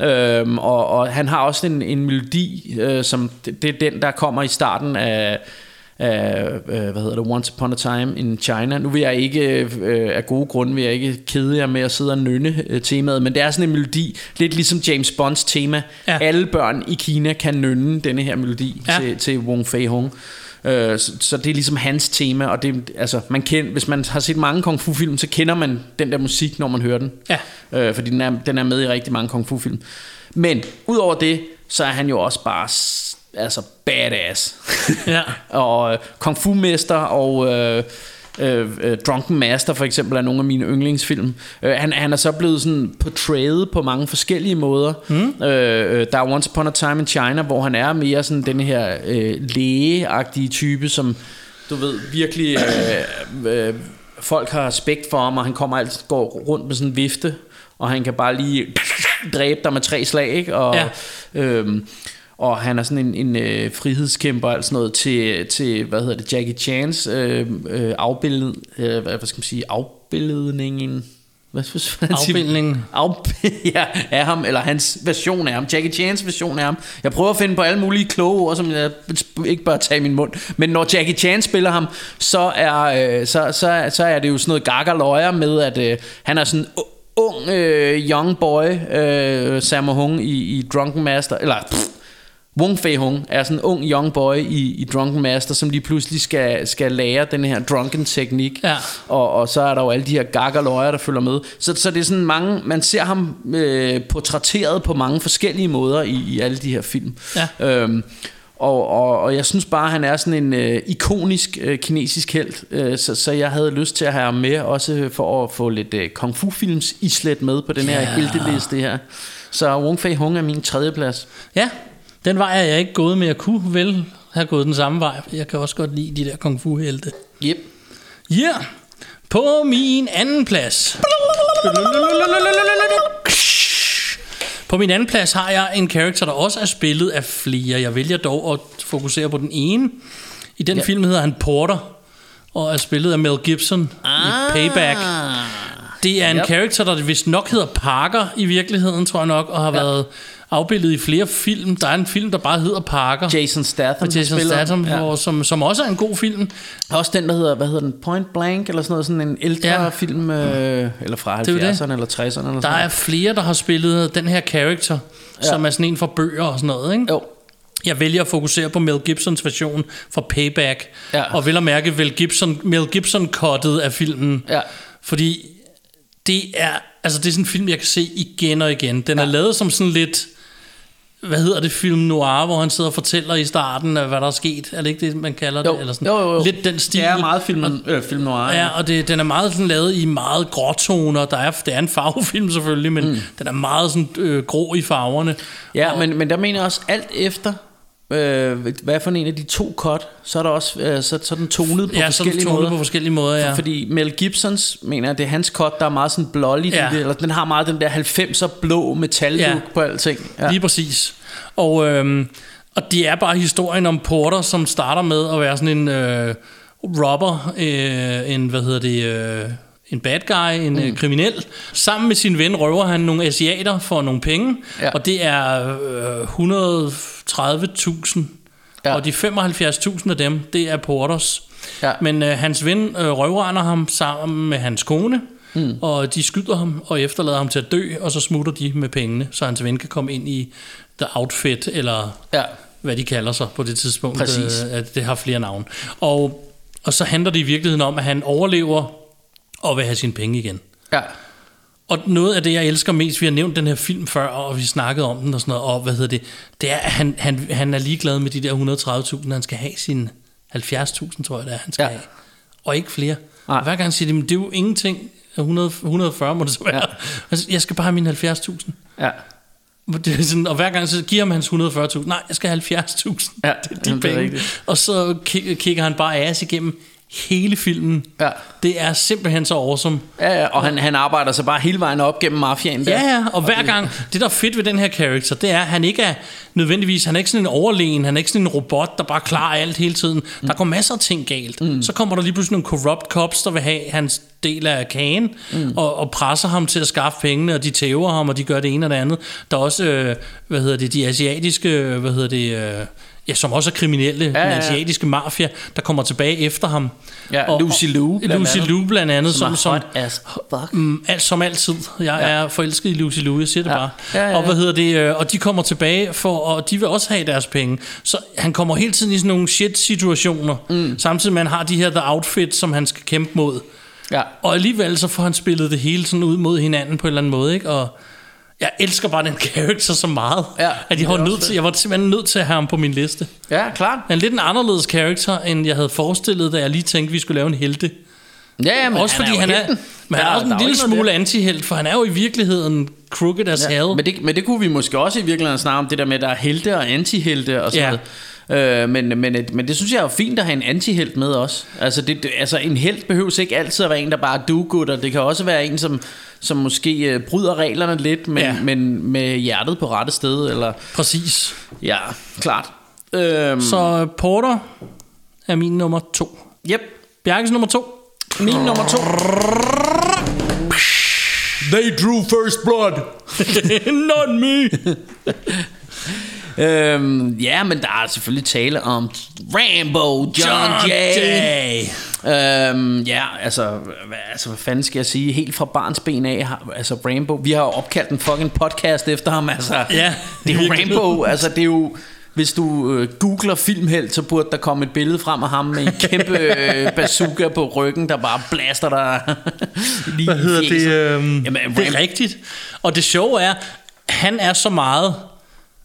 Øhm, og, og han har også en, en melodi, øh, som det, det er den, der kommer i starten af øh, hvad hedder det, Once Upon a Time in China. Nu vil jeg ikke, øh, af gode grunde, vil jeg ikke kede jer med at sidde og nynne øh, temaet, men det er sådan en melodi, lidt ligesom James Bonds tema. Ja. Alle børn i Kina kan nynne denne her melodi Ja. til, til Wong Fei Hung. Øh, så, så det er ligesom hans tema, og det, altså, man kender, hvis man har set mange kung fu film, så kender man den der musik, når man hører den. Ja. Øh, fordi den er, den er med i rigtig mange kung fu film. Men udover det, så er han jo også bare altså badass. Ja. og øh, kung fu mester og øh, øh, øh, Drunken Master for eksempel er nogle af mine yndlingsfilm. Øh, han, han er så blevet sådan portrayet på mange forskellige måder. Mm. Øh, øh, der er Once Upon a Time in China, hvor han er mere sådan den her øh, lægeagtige type, som du ved virkelig øh, øh, folk har respekt for ham, og han kommer altid går rundt med sådan en vifte, og han kan bare lige dræbe dig med tre slag, ikke? Og, Ja. øhm, og han er sådan en, en øh, frihedskæmper og sådan noget til, til hvad hedder det, Jackie Chans øh, øh, afbilled, øh, hvad, hvad skal man sige, afbilledningen, hvad skal man sige? Afbildningen. Af, ja, af ham, eller hans version af ham, Jackie Chans version af ham. Jeg prøver at finde på alle mulige kloge ord, som jeg ikke bør tage i min mund. Men når Jackie Chan spiller ham, så er, øh, så, så, så er det jo sådan noget gakker løjer med, at øh, han er sådan ung øh, young boy, øh, Sammo Hung i, i Drunken Master, eller pff, Wong Fei Hung er sådan en ung young boy i, i Drunken Master, som lige pludselig skal, skal lære den her drunken teknik. Ja. Og, og så er der jo alle de her gakker løjer, der følger med. Så, så det er sådan mange, man ser ham øh, portrætteret på mange forskellige måder i, i alle de her film. Ja. Øhm, og, og, og jeg synes bare, han er sådan en øh, ikonisk øh, kinesisk held, øh, så, så jeg havde lyst til at have ham med, også for at få lidt øh, kung fu films islet med på den her Ja. helteliste her. Så Wong Fei Hung er min tredje plads. Ja, den vej er jeg ikke gået, men jeg kunne vel have gået den samme vej. Jeg kan også godt lide de der kung fu helte. Yep. Ja, yeah. på min anden plads. På min anden plads har jeg en karakter, der også er spillet af flere. Jeg vælger dog at fokusere på den ene. I den ja. film hedder han Porter, og er spillet af Mel Gibson ah. i Payback. Det er en Yep. karakter, der vist nok hedder Parker i virkeligheden, tror jeg nok, og har ja. været afbildet i flere film. Der er en film, der bare hedder Parker. Jason Statham. med Jason Statham, Ja. hvor, som, som også er en god film. Også den, der hedder, hvad hedder den, Point Blank, eller sådan noget, sådan en ældre Ja. ja. film, øh, eller fra er jo det. 70'erne eller 60'erne. Eller Der sådan er flere, der har spillet den her character, ja. som er sådan en fra bøger og sådan noget, ikke? Jo. Jeg vælger at fokusere på Mel Gibsons version fra Payback. Ja. Og vil at mærke Mel Gibson, Mel Gibson cuttet af filmen. Ja. Fordi det er, altså det er sådan en film, jeg kan se igen og igen. Den er lavet som sådan lidt, hvad hedder det, film noir, hvor han sidder og fortæller i starten, hvad der er sket. Er det ikke det, man kalder Jo. det? Eller sådan. Jo, jo, jo. Lidt den stil. Det er meget film, øh, film noir. Ja, og det, den er meget sådan lavet i meget gråtoner. Der er, det er en farvefilm selvfølgelig, men mm. den er meget sådan øh, grå i farverne. Ja, men, men der mener jeg også alt efter, øh, hvad for en af de to cut, så er der også øh, så, så den tonet på Ja, forskellige tonet måder. på forskellige måder, ja. Fordi Mel Gibsons, mener jeg, det er hans cut, der er meget sådan blåligt Ja. det, eller den har meget den der 90'er blå metal Ja. på alting. Ja. Lige præcis. Og, øhm, og det er bare historien om Porter, som starter med at være sådan en øh, robber, øh, en, hvad hedder det, øh, en bad guy, en mm. øh, kriminel. Sammen med sin ven røver han nogle asiater for nogle penge, Ja. og det er øh, 130.000. Ja. Og de 75.000 af dem, det er Porters. Ja. Men øh, hans ven øh, røvrender ham sammen med hans kone, mm. og de skyder ham og efterlader ham til at dø, og så smutter de med pengene, så hans ven kan komme ind i The Outfit, eller Ja. hvad de kalder sig på det tidspunkt. Præcis. øh, At det har flere navne. Og, og så handler det i virkeligheden om, at han overlever og vil have sine penge igen. ja. Og noget af det, jeg elsker mest, vi har nævnt den her film før, og vi snakkede om den og sådan noget, og hvad hedder det, det er, at han, han, han er ligeglad med de der 130.000, han skal have sine 70.000, tror jeg det er, han skal Ja. have. Og ikke flere. Nej. Og hver gang siger de, men det er jo ingenting, 100, 140 må det så være. Ja. Jeg skal bare have mine 70.000. ja. Det er sådan, og hver gang så giver man hans 140.000. Nej, jeg skal have 70.000. Ja, det er de jamen, det er penge. rigtigt. og så ki- kigger han bare ass igennem hele filmen. Ja. Det er simpelthen så awesome. Ja, ja, og han, han arbejder sig bare hele vejen op gennem mafiaen der. Ja, ja, og hver gang, det der er fedt ved den her karakter, det er, at han ikke er nødvendigvis, han er ikke sådan en overlegen, han er ikke sådan en robot, der bare klarer alt hele tiden. Mm. Der går masser af ting galt. Mm. Så kommer der lige pludselig nogle corrupt cops, der vil have hans del af kagen, mm. og, og presser ham til at skaffe pengene, og de tæver ham, og de gør det ene og det andet. Der er også, øh, hvad hedder det, de asiatiske, hvad hedder det, øh, ja, som også er kriminelle, ja, ja, ja, den asiatiske mafia, der kommer tilbage efter ham. Ja, Lucy Liu blandt Lucy andet. Liu blandt andet, som, Som som. Mm, alt, som altid. Jeg ja. er forelsket i Lucy Liu, jeg siger det Ja. bare. Ja, ja, ja. Og hvad hedder det? øh, Og de kommer tilbage for, og de vil også have deres penge. Så han kommer hele tiden i sådan nogle shit situationer, mm. samtidig med han har de her the outfit, som han skal kæmpe mod. Ja. Og alligevel så får han spillet det hele sådan ud mod hinanden på en eller anden måde, ikke? Og jeg elsker bare den karakter så meget, Ja, at jeg er var, nødt til, jeg var simpelthen nødt til at have ham på min liste. Ja, klart. Han er lidt en anderledes karakter, end jeg havde forestillet, da jeg lige tænkte, vi skulle lave en helte. Ja, ja, men også fordi jo han er, helten. men han er også en lille smule antihelt, for han er jo i virkeligheden crooked as ja, hell. Men det, men det kunne vi måske også i virkeligheden snakke om, det der med, der er helte og antihelte og sådan Ja. noget. Øh, men, men, men det synes jeg er jo fint at have en antihelt med også. Altså, det, altså en helt behøves ikke altid at være en, der bare er do-good, og det kan også være en, som, som måske øh, bryder reglerne lidt, men, Ja. men med hjertet på rette sted. Eller, Præcis. ja, klart. Øhm, Så øh, Porter er min nummer to. Yep, Bjarkes nummer to. min nummer to. They drew first blood. Not me. Øhm, ja, men der er selvfølgelig tale om Rambo, John, J. Jay. Øhm, ja, altså, hvad, altså, hvad fanden skal jeg sige? Helt fra barns ben af, har, altså Rambo, vi har jo opkaldt en fucking podcast efter ham, altså. Ja, det er jo. Rambo, altså det er jo, hvis du øh, googler filmhelt, så burde der komme et billede frem af ham med en kæmpe øh, bazooka på ryggen, der bare blaster dig lige Hvad hedder det? Øhm, Jamen, det er Ram- rigtigt. Og det sjove er, han er så meget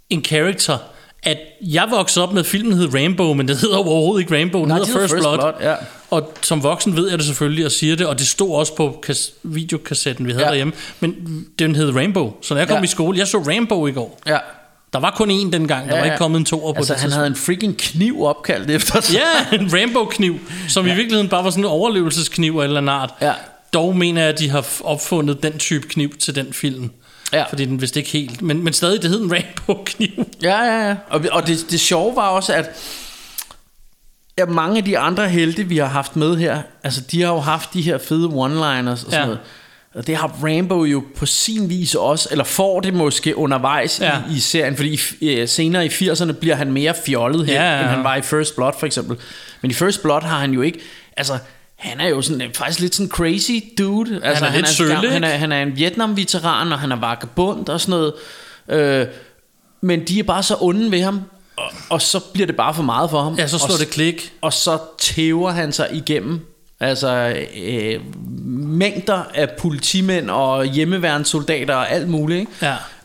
en character, at jeg voksede op med filmen hed Rainbow, men det hedder overhovedet ikke Rainbow, den Nej, hedder First, First Blood. Blood, ja. Og som voksen ved jeg det selvfølgelig og siger det, og det stod også på kas- videokassetten, vi havde Ja. derhjemme. Men den hed Rainbow, så når jeg kom Ja. i skole, jeg så Rainbow i går. Ja. Der var kun én dengang, der Ja, var ikke kommet en toer på Altså, det han havde en freaking kniv opkaldt efter sig. Ja, en Rainbow-kniv, som ja. i virkeligheden bare var sådan en overlevelseskniv en eller anden art. Ja. Dog mener jeg, at de har opfundet den type kniv til den film. Ja. Fordi den vidste ikke helt. Men, men stadig, det hed en Rainbow-kniv. Ja, ja, ja. Og, og det, det sjove var også, at ja, mange af de andre helte, vi har haft med her, altså de har jo haft de her fede one-liners og sådan Ja. noget. Og det har Rambo jo på sin vis også, eller får det måske undervejs Ja. i, i serien, fordi i, senere i 80'erne bliver han mere fjollet her, Ja, ja, ja. end han var i First Blood for eksempel. Men i First Blood har han jo ikke, altså han er jo sådan, øh, faktisk lidt sådan crazy dude. Altså, er lidt sølle, han, er, han er en Vietnam-veteran, og han er vagabond og sådan noget. Øh, men de er bare så onde ved ham, og, og så bliver det bare for meget for ham. Ja, så slår og, det klik. Og så tæver han sig igennem altså øh, mængder af politimænd og hjemmeværnssoldater og alt muligt. Ikke?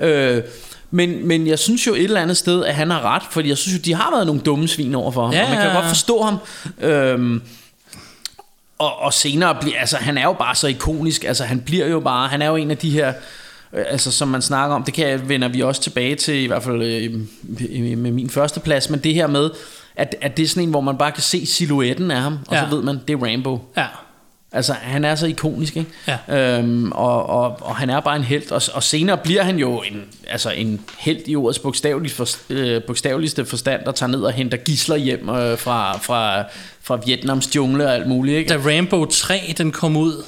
Ja. Øh, men, men jeg synes jo et eller andet sted, at han har ret, fordi jeg synes jo, de har været nogle dumme svin over for ham, Ja, og man kan ja, godt ja. forstå ham. Øhm, og, og senere bliver, altså han er jo bare så ikonisk, altså han bliver jo bare, han er jo en af de her, øh, altså som man snakker om, det kan jeg, vender vi også tilbage til, i hvert fald øh, med min første plads, men det her med, at, at det er sådan en, hvor man bare kan se silhuetten af ham, og Ja. så ved man, det er Rambo. Ja. Altså, han er så ikonisk, ikke? Ja. Øhm, og, og, og han er bare en held. Og, og senere bliver han jo en, altså en held i ordets bogstaveligste, for, øh, bogstaveligste forstand, der tager ned og henter gisler hjem øh, fra, fra, fra Vietnams jungle og alt muligt, ikke? Da Rainbow 3 den kom ud,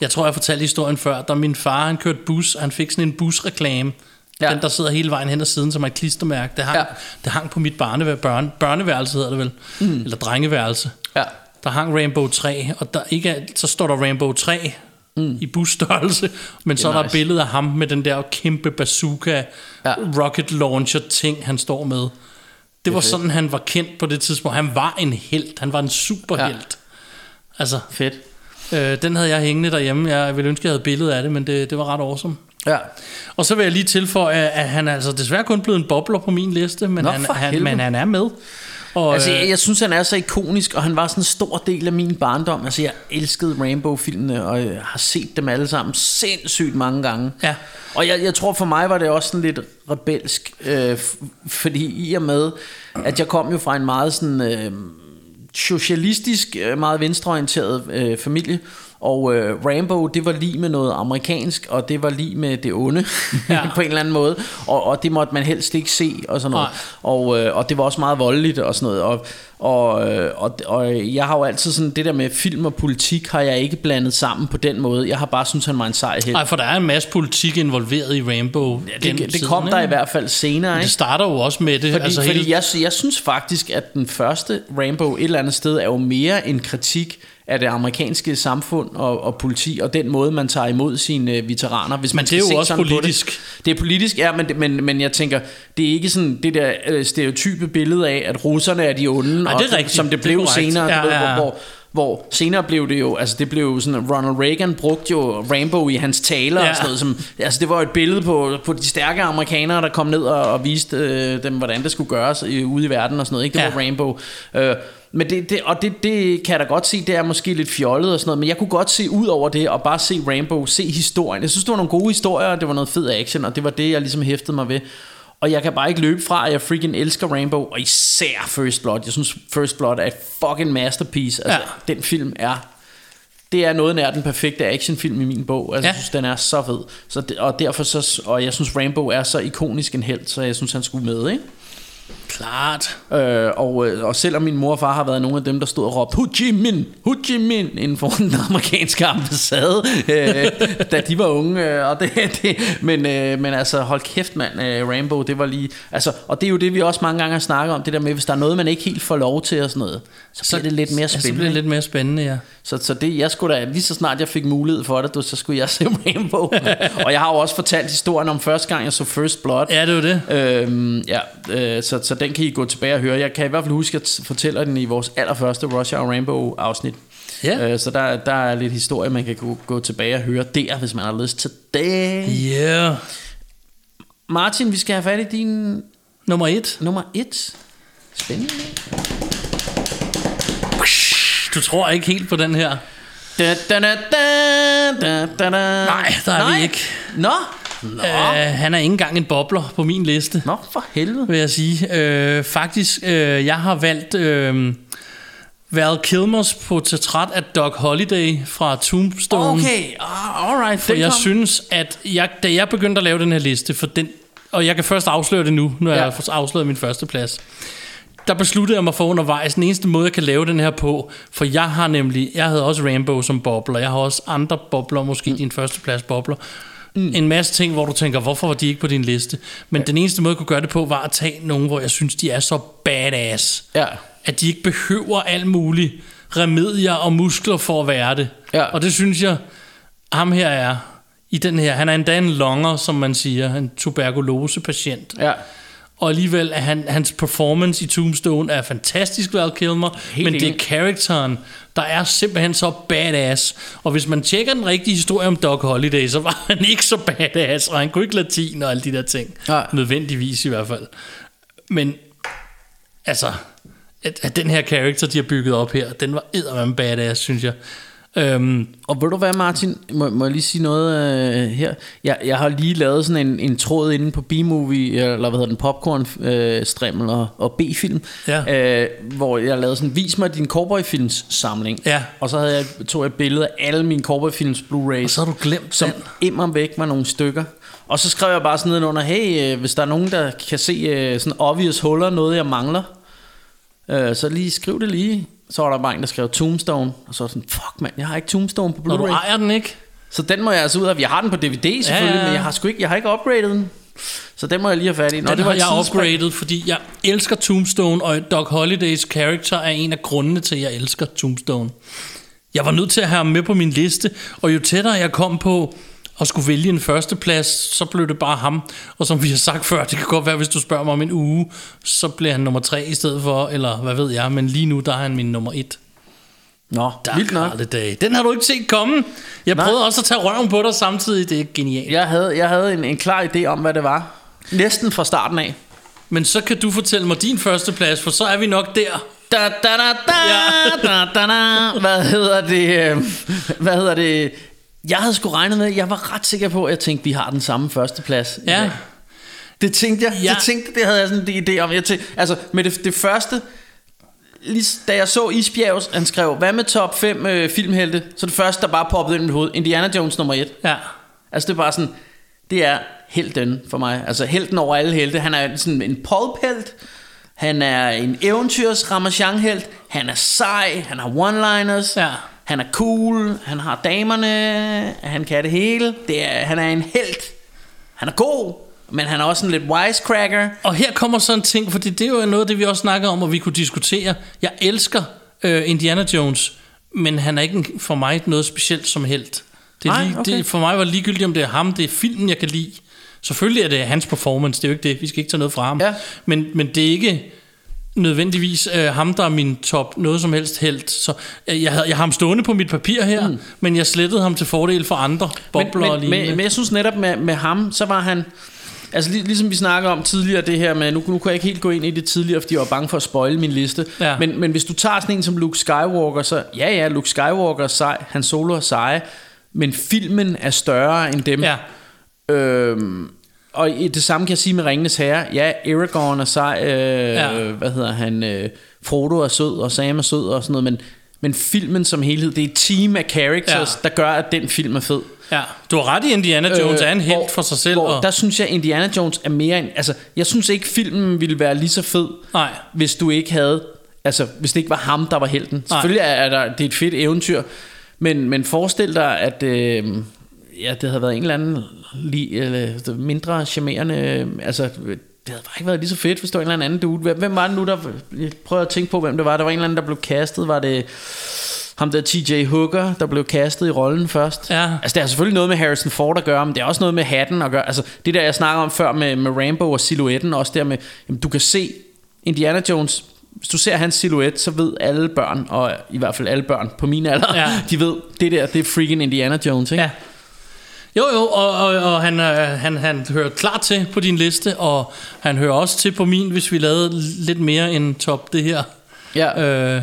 jeg tror, jeg fortalte historien før, da min far han kørte bus, og han fik sådan en busreklame. Ja. Den, der sidder hele vejen hen ad siden, som er et klistermærke. Det hang, Ja. det hang på mit barne, børne, børneværelse, hedder det vel. Mm. Eller drengeværelse. Ja. Der hang Rainbow 3, og der ikke er, så står der Rainbow 3 mm. i busstørrelse, men så er der nice. et billede af ham med den der kæmpe bazooka, Ja. rocket launcher ting, han står med. Det var fedt. sådan, han var kendt på det tidspunkt. Han var en helt. Han var en superhelt. Ja. Altså, Fedt. øh, den havde jeg hængende derhjemme. Jeg ville ønske, jeg havde billede af det, men det, det var ret awesome. Ja. Og så vil jeg lige tilføje, at han er altså desværre kun blevet en bobler på min liste, men, Nå, han, han, helvede. men han er med. Og, Altså, øh, jeg, jeg synes, han er så ikonisk, og han var sådan en stor del af min barndom. Altså, jeg elskede Rainbow-filmene, og jeg har set dem alle sammen sindssygt mange gange. Ja. Og jeg, jeg tror for mig var det også sådan lidt rebelsk, øh, fordi i og med, at jeg kom jo fra en meget sådan... Øh, socialistisk, øh, meget venstreorienteret øh, familie. Og øh, Rambo, det var lige med noget amerikansk, og det var lige med det onde, ja. Ja. på en eller anden måde. Og, og det måtte man helst ikke se, og sådan noget. Og, øh, og det var også meget voldeligt, og sådan noget. Og, og, øh, og, og jeg har jo altid sådan, det der med film og politik, har jeg ikke blandet sammen på den måde. Jeg har bare synes han var en sej helt. Nej, for der er en masse politik involveret i Rainbow. det, gennem det kom der i hvert fald senere, Det ikke? starter jo også med det. Fordi, altså fordi hele, jeg, jeg synes faktisk, at den første Rainbow et eller andet sted er jo mere en kritik af det amerikanske samfund og, og politi, og den måde, man tager imod sine øh, veteraner. Hvis man det er jo også politisk. Det. det er politisk, ja, men, men, men jeg tænker, det er ikke sådan det der øh, stereotype billede af, at russerne er de onde, og, det er rigtigt. som det Det blev korrekt. senere, Ja, ved, ja, ja. Hvor, hvor, hvor senere blev det jo, altså det blev jo sådan, Ronald Reagan brugte jo Rainbow i hans taler ja. Og sådan noget, som, altså det var et billede på, på de stærke amerikanere, der kom ned og, og viste øh, dem, hvordan det skulle gøres i, ude i verden og sådan noget, ikke? Det Ja. var Rainbow. Øh, men det, det, og det, det kan jeg da godt se, det er måske lidt fjollet og sådan noget, men jeg kunne godt se ud over det, og bare se Rainbow, se historien. Jeg synes, det var nogle gode historier, og det var noget fed action, og det var det, jeg ligesom hæftede mig ved. Og jeg kan bare ikke løbe fra, at jeg freaking elsker Rainbow, og især First Blood. Jeg synes, First Blood er et fucking masterpiece. Altså, ja. den film er... Det er noget nær den perfekte actionfilm i min bog. Altså, ja. Jeg synes, den er så fed. Så det, og derfor så... Og jeg synes, Rainbow er så ikonisk en held, så jeg synes, han skulle med, ikke? Klart. Øh, og, øh, og selvom min mor og far har været nogle af dem, der stod og råbte Ho Chi Minh, Ho Chi Minh inden for den amerikanske ambassade, øh, da de var unge. Øh, og det, det, men, øh, men altså, hold kæft mand, øh, Rainbow, det var lige... Altså, og det er jo det, vi også mange gange har snakket om, det der med, hvis der er noget, man ikke helt får lov til og sådan noget, så, så bliver det lidt mere Ja, så spændende. bliver det lidt mere spændende, ja. Så, så det, jeg skulle da, lige så snart jeg fik mulighed for det, du, så skulle jeg se Rainbow. og jeg har jo også fortalt historien om første gang, jeg så First Blood. Ja, det er jo det. Øhm, ja, øh, så, så den kan I gå tilbage og høre. Jeg kan i hvert fald huske, at jeg fortæller den i vores allerførste Rush Hour Rainbow afsnit. Ja. Øh, så der, der er lidt historie, man kan gå, gå tilbage og høre der, hvis man har lyst til det. Yeah. Martin, vi skal have fat i din Nummer et. nummer et. Spændende. Du tror ikke helt på den her. Da, da, da, da, da, da. Nej, der er vi ikke. Nå, Nå. Uh, han er ikke engang en bobler på min liste, Nå, for helvede. vil jeg sige. Uh, faktisk, uh, jeg har valgt uh, Val Kilmers portræt af Doc Holliday fra Tombstone. Okay, ah, alright. For jeg kom. synes, at jeg, da jeg begyndte at lave den her liste, for den, og jeg kan først afsløre det nu, når ja. jeg har afsløret min første plads. Der besluttede jeg mig for undervejs, den eneste måde, jeg kan lave den her på, for jeg har nemlig, jeg havde også Rainbow som bobler, jeg har også andre bobler, måske mm. din første plads bobler, mm. en masse ting, hvor du tænker, hvorfor var de ikke på din liste? Men ja. den eneste måde, jeg kunne gøre det på, var at tage nogen, hvor jeg synes, de er så badass, Ja. at de ikke behøver alt muligt remedier og muskler for at være det. Ja. Og det synes jeg, ham her er i den her. Han er endda en longer, som man siger, en tuberkulosepatient. Ja. Og alligevel er han, hans performance i Tombstone er fantastisk, Val Kilmer, Helt men det er enig. karakteren, der er simpelthen så badass. Og hvis man tjekker den rigtige historie om Doc Holliday, så var han ikke så badass, og han kunne ikke latin og alle de der ting. Nej. Nødvendigvis i hvert fald. Men altså, at, at den her karakter, de har bygget op her, den var eddermame badass, synes jeg. Øhm, Og ved du hvad, Martin? Må, må jeg lige sige noget øh, her? Jeg, jeg har lige lavet sådan en, en tråd inde på B-movie, eller hvad hedder den, popcorn øh, strimmel og, og B-film, Ja. øh, hvor jeg lavede sådan, vis mig din cowboyfilms samling. Ja. Og så havde jeg, tog jeg et billede af alle mine cowboyfilms Blu-rays. Og så har du glemt som den. immer væk var nogle stykker. Og så skrev jeg bare sådan nedenunder, hey, øh, hvis der er nogen, der kan se øh, sådan obvious huller, noget jeg mangler, øh, så lige skriv det lige. Så var der bare en, der skrev Tombstone, og så var jeg sådan, fuck mand, jeg har ikke Tombstone på når du Blu-ray. ejer den ikke, Så den må jeg altså ud af, jeg har den på DVD selvfølgelig, Ja, ja, ja. men jeg har sgu ikke, jeg har ikke upgradet den. Så den må jeg lige have fat i. Nå, den har et jeg tidsspring. upgraded, fordi jeg elsker Tombstone, og Doc Hollidays karakter er en af grundene til, at jeg elsker Tombstone. Jeg var nødt til at have ham med på min liste, og jo tættere jeg kom på at skulle vælge en førsteplads, så blev det bare ham. Og som vi har sagt før, det kan godt være, hvis du spørger mig om en uge, så bliver han nummer tre i stedet for, eller hvad ved jeg, men lige nu, der er han min nummer et. Nå, vildt nok. Holiday. Den har du ikke set komme. Jeg Nej. prøvede også at tage røven på dig samtidig, det er genialt. Jeg havde, jeg havde en, en klar idé om, hvad det var. Næsten fra starten af. Men så kan du fortælle mig din førsteplads, for så er vi nok der. Da, da, da, da, Ja. da, da, da. Hvad hedder det? øh, Hvad hedder det? Jeg havde sgu regnet med, jeg var ret sikker på, at jeg tænkte, vi har den samme førsteplads. Ja. dag. Det tænkte jeg. Ja. Det tænkte, det havde jeg sådan en idé om. Jeg tænkte, altså, med det, det første, lige, da jeg så Isbjergs, han skrev, hvad med top 5 øh, filmhelte? Så det første, der bare poppede ind i mit hoved, Indiana Jones nummer 1. Ja. Altså det er bare sådan, det er helten for mig. Altså helten over alle helte. Han er sådan en pulphelt. Han er en eventyrs helt Han er sej. Han har one-liners. Ja. Han er cool. Han har damerne. Han kan det hele. Det er, han er en helt. Han er god. Men han er også en lidt wisecracker. Og her kommer sådan en ting, fordi det er jo noget af det, vi også snakkede om, og vi kunne diskutere. Jeg elsker øh, Indiana Jones, men han er ikke for mig noget specielt som held. Det, er Nej, lige, okay. det for mig var ligegyldigt, om det er ham, det er filmen, jeg kan lide. Selvfølgelig er det hans performance, det er jo ikke det, vi skal ikke tage noget fra ham. Ja. Men, men det er ikke nødvendigvis øh, ham, der er min top noget som helst held. Så øh, jeg, havde, jeg har ham stående på mit papir her, mm. men jeg slettede ham til fordel for andre bobler men, og men, lignende. men, men jeg synes netop med, med ham, så var han... Altså lig, ligesom vi snakker om tidligere det her med, nu, nu kunne jeg ikke helt gå ind i det tidligere, fordi jeg var bange for at spoile min liste. Ja. Men, men hvis du tager sådan en som Luke Skywalker, så ja ja, Luke Skywalker er sej, Han Solo er seje, men filmen er større end dem. ja. Øhm, og det samme kan jeg sige med Ringenes Herre. Ja, Aragorn er sej, øh, Ja. hvad hedder han, øh, Frodo er sød, og Sam er sød og sådan noget, men, men filmen som helhed, det er et team af characters, Ja. der gør, at den film er fed. ja. Du har ret i, Indiana Jones er en Øh, hvor- for sig selv. Hvor, og, Der synes jeg, Indiana Jones er mere en... Altså, jeg synes ikke, filmen ville være lige så fed, Nej. hvis du ikke havde... Altså, hvis det ikke var ham, der var helten. Selvfølgelig er, er der, det er et fedt eventyr, men, men forestil dig, at... Øh, ja, det havde været en eller anden li, eller mindre charmerende... Altså, det havde bare ikke været lige så fedt, hvis det var en eller anden dude. Hvem, var det nu, der... Jeg prøver at tænke på, hvem det var. Der var en eller anden, der blev castet. Var det ham der TJ Hooker, der blev castet i rollen først? Ja. Altså, det har selvfølgelig noget med Harrison Ford at gøre, men det er også noget med hatten at gøre. Altså, det der, jeg snakker om før med, med Rambo og silhuetten, også der med, jamen, du kan se Indiana Jones, hvis du ser hans silhuet, så ved alle børn, og i hvert fald alle børn på min alder, Ja. de ved, det der, det er freaking Indiana Jones, ikke? Ja. Jo, jo, og, og, og han, øh, han, han hører klart til på din liste, og han hører også til på min, hvis vi lavede lidt mere end top det her. ja. Øh,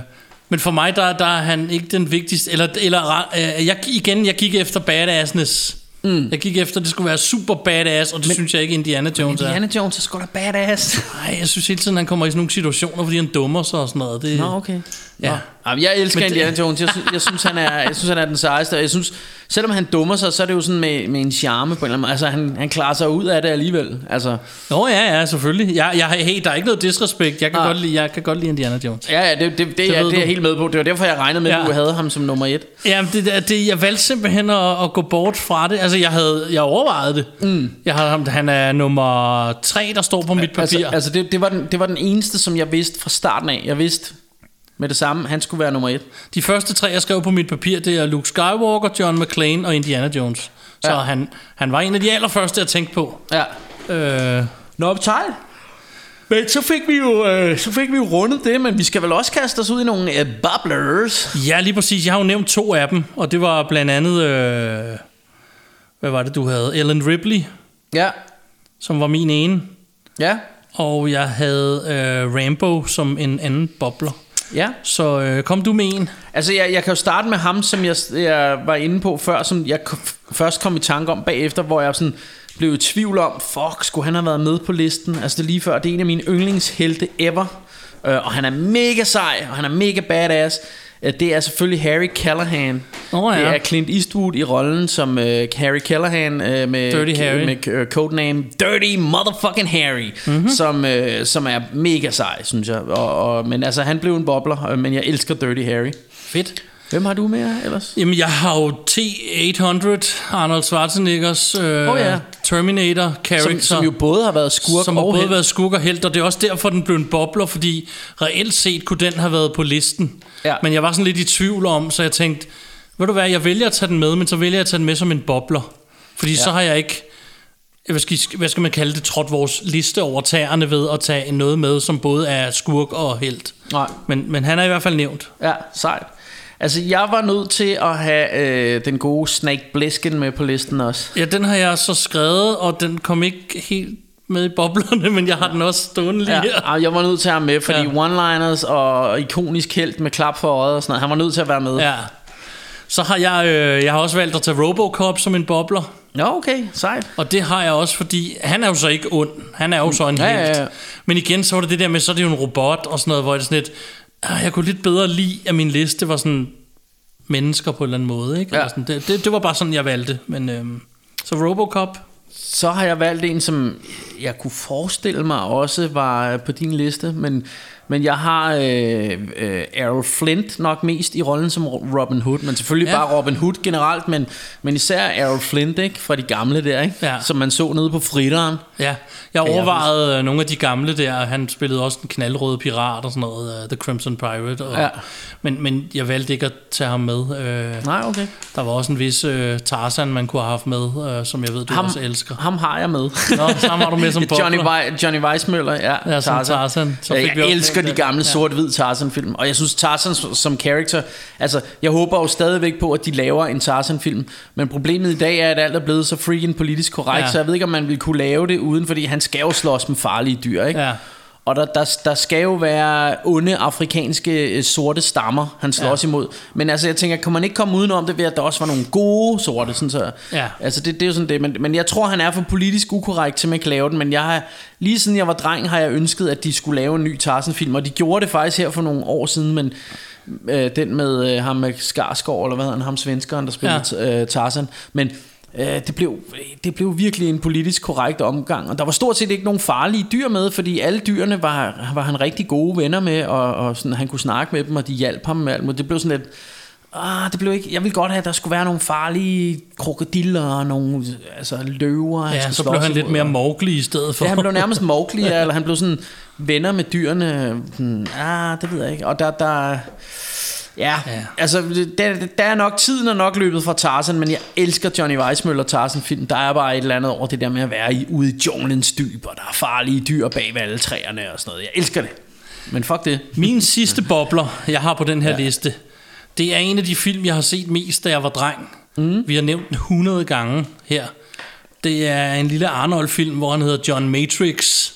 men for mig, der, der er han ikke den vigtigste, eller, eller øh, jeg, igen, jeg gik efter badassness. Mm. Jeg gik efter, at det skulle være super badass, og det men, synes jeg ikke Indiana Jones er. Indiana Jones er sgu da badass. Nej, jeg synes hele tiden, han kommer i sådan nogle situationer, fordi han dummer sig og sådan noget. Det, Nå, okay. Ja. Jamen, jeg elsker Indiana Jones. Jeg synes, jeg synes, han er, jeg synes, han er den sejeste. Jeg synes, selvom han dummer sig, så er det jo sådan med, med en charme på en eller anden måde. Altså, han, han klarer sig ud af det alligevel. Altså, Nå ja, ja, selvfølgelig. Jeg, jeg, hey, der er ikke noget disrespekt. Jeg kan, Nej. godt lide, jeg kan godt lide Indiana Jones. ja, ja, det, det, det, det, er, ved det er jeg helt med på. Det var derfor, jeg regnede med, at Ja. du havde ham som nummer et. Ja, det, det, jeg valgte simpelthen at, at gå bort fra det. Altså, jeg havde jeg overvejet det. Mm. Jeg havde, ham- han er nummer tre, der står på mit papir. Altså, altså det, det, var den, det var den eneste, som jeg vidste fra starten af. Jeg vidste med det samme, han skulle være nummer et. De første tre, jeg skrev på mit papir, det er Luke Skywalker, John McClane og Indiana Jones. Så Ja. han, han var en af de allerførste, jeg tænkte på. Ja. Øh, Nå, tight. Men så fik, vi jo, øh, så fik vi jo rundet det, men vi skal vel også kaste os ud i nogle øh, bubblers. ja, lige præcis. Jeg har jo nævnt to af dem, og det var blandt andet... Øh, hvad var det, du havde? Ellen Ripley, Ja, som var min ene. ja, Og jeg havde øh, Rambo som en anden bobler ja. Så øh, kom du med en. Altså, jeg, jeg kan jo starte med ham, som jeg, jeg var inde på før, som jeg k- først kom i tanke om bagefter, hvor jeg sådan blev i tvivl om, fuck, skulle han have været med på listen? Altså, det er lige før, det er en af mine yndlingshelte ever. Øh, og han er mega sej, og han er mega badass. Øh, Det er selvfølgelig Harry Callahan. Åh, ja. Det er Clint Eastwood i rollen som øh, Harry Callahan øh, med, Dirty Harry. med øh, codename Dirty Motherfucking Harry, Mhm. mm-hmm. som, øh, som er mega sej, synes jeg. Og, og, men altså, han blev en bobler, men jeg elsker Dirty Harry. Fedt. Hvem har du mere ellers? Jamen, jeg har jo T-800, Arnold Schwarzeneggers øh, Åh, ja. Terminator character. Som, som jo både har været skurk som har og både helt. været skurk og helt, og det er også derfor, den blev en bobler, fordi reelt set kunne den have været på listen. Ja. Men jeg var sådan lidt i tvivl om, så jeg tænkte, ved du hvad, jeg vælger at tage den med, men så vælger jeg at tage den med som en bobler. Fordi ja. så har jeg ikke, hvad skal, hvad skal man kalde det, trådt vores liste over tæerne ved at tage noget med, som både er skurk og helt. Nej. Men, men han er i hvert fald nævnt. Ja, sejt. Altså, jeg var nødt til at have øh, den gode Snake Blisken med på listen også. Ja, den har jeg så skrevet, og den kom ikke helt med i boblerne, men jeg har den også stående lige Ja, her. jeg var nødt til at have med, fordi Ja. ja. one-liners og ikonisk helt med klap for øjet og sådan noget, han var nødt til at være med. Ja. Så har jeg, øh, jeg har også valgt at tage Robocop som en bobler. Nå, okay, sejt. Og det har jeg også, fordi han er jo så ikke ond. Han er jo så en Ja, ja, helt. ja. Men igen, så var det det der med, så er det jo en robot og sådan noget, hvor det sådan lidt, jeg kunne lidt bedre lide, at min liste var sådan mennesker på en eller anden måde. Ikke? Ja. Eller sådan, det, det, det var bare sådan, jeg valgte. Men, øhm, så Robocop, Så har jeg valgt en, som jeg kunne forestille mig også var på din liste, men, men jeg har øh, øh, Errol Flint nok mest i rollen som Robin Hood, men selvfølgelig Ja. ja. bare Robin Hood generelt, men, men især Errol Flint ikke, fra de gamle der, ikke? Ja. som man så nede på fritteren. ja. Jeg overvejede øh, nogle af de gamle der. Han spillede også en knaldrøde pirat og sådan noget, uh, The Crimson Pirate. Og, Ja. men, men jeg valgte ikke at tage ham med. Uh, Nej, okay. der var også en vis uh, Tarzan, man kunne have haft med, uh, som jeg ved, du Ham, også elsker. ham har jeg med. Nå, ham har du med som Johnny, bobler. Vi, Johnny Weissmøller, ja. Ja, som Tarzan. Så Ja, fik vi jeg også elsker de gamle Ja. sort-hvid Tarzan-film, og jeg synes Tarzan som- som character, altså jeg håber jo stadigvæk på, at de laver en Tarzan-film, men problemet i dag er, at alt er blevet så freaking politisk korrekt, ja. så jeg ved ikke, om man ville kunne lave det uden, fordi han skal jo slås med farlige dyr, ikke? Ja. Og der, der, der skal jo være onde afrikanske øh, sorte stammer, han slås ja. imod. Men altså, jeg tænker, kan man ikke komme udenom det ved, at der også var nogle gode sorte? Sådan så, Ja. Altså, det, det er jo sådan det. Men, men jeg tror, han er for politisk ukorrekt til, at man kan lave den. Men jeg har, lige siden jeg var dreng, har jeg ønsket, at de skulle lave en ny Tarzan-film. Og de gjorde det faktisk her for nogle år siden, men øh, den med øh, ham med Skarsgård, eller hvad hedder han, ham svenskeren, der spillede ja. øh, Tarzan. Men det, blev, det blev virkelig en politisk korrekt omgang. Og der var stort set ikke nogen farlige dyr med, fordi alle dyrene var, var han rigtig gode venner med, og, og sådan, han kunne snakke med dem, og de hjalp ham med alt muligt. Det blev sådan lidt... Ah, det blev ikke, jeg ville godt have, at der skulle være nogle farlige krokodiller og nogle altså, løver. Ja, så blev han lidt mere Mowgli i stedet for. Ja, han blev nærmest Mowgli, eller han blev sådan venner med dyrene. Sådan, ah, det ved jeg ikke. Og der, der ja, altså der, der er nok tiden er nok løbet fra Tarzan, men jeg elsker Johnny Weissmøller Tarzan film. Der er bare et eller andet over det der med at være i, ude i junglens dyb, og der er farlige dyr bag ved alle træerne og sådan noget. Jeg elsker det. Men fuck det. Min sidste bobler, jeg har på den her ja. liste, det er en af de film, jeg har set mest, da jeg var dreng. Mm. Vi har nævnt den 100 gange her. Det er en lille Arnold-film, hvor han hedder John Matrix.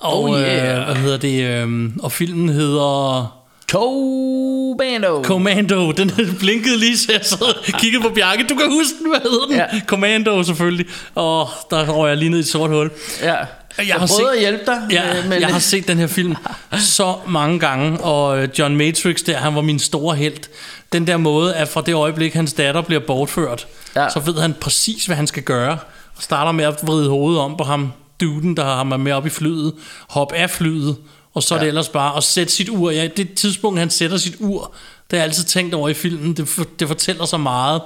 Og, Oh, yeah. øh, hvad hedder det? Øh, og filmen hedder... Commando. Commando, den blinkede lige, så jeg sad kiggede på Bjarke. Du kan huske den, hvad hedder den? Ja. Commando selvfølgelig. Og der røg jeg lige ned i et sort hul. ja. Jeg Jeg, har set- at hjælpe dig. Ja, men, jeg har set den her film så mange gange, og øh, John Matrix der, han var min store held. Den der måde, at fra det øjeblik, hans datter bliver bortført. Ja. så ved han præcis, hvad han skal gøre. Og starter med at vride hovedet om på ham, duden, der har ham med op i flyet, hop af flyet, og så er det ellers bare at sætte sit ur. Ja, det tidspunkt, han sætter sit ur, det har jeg altid tænkt over i filmen. Det, for, det fortæller så meget.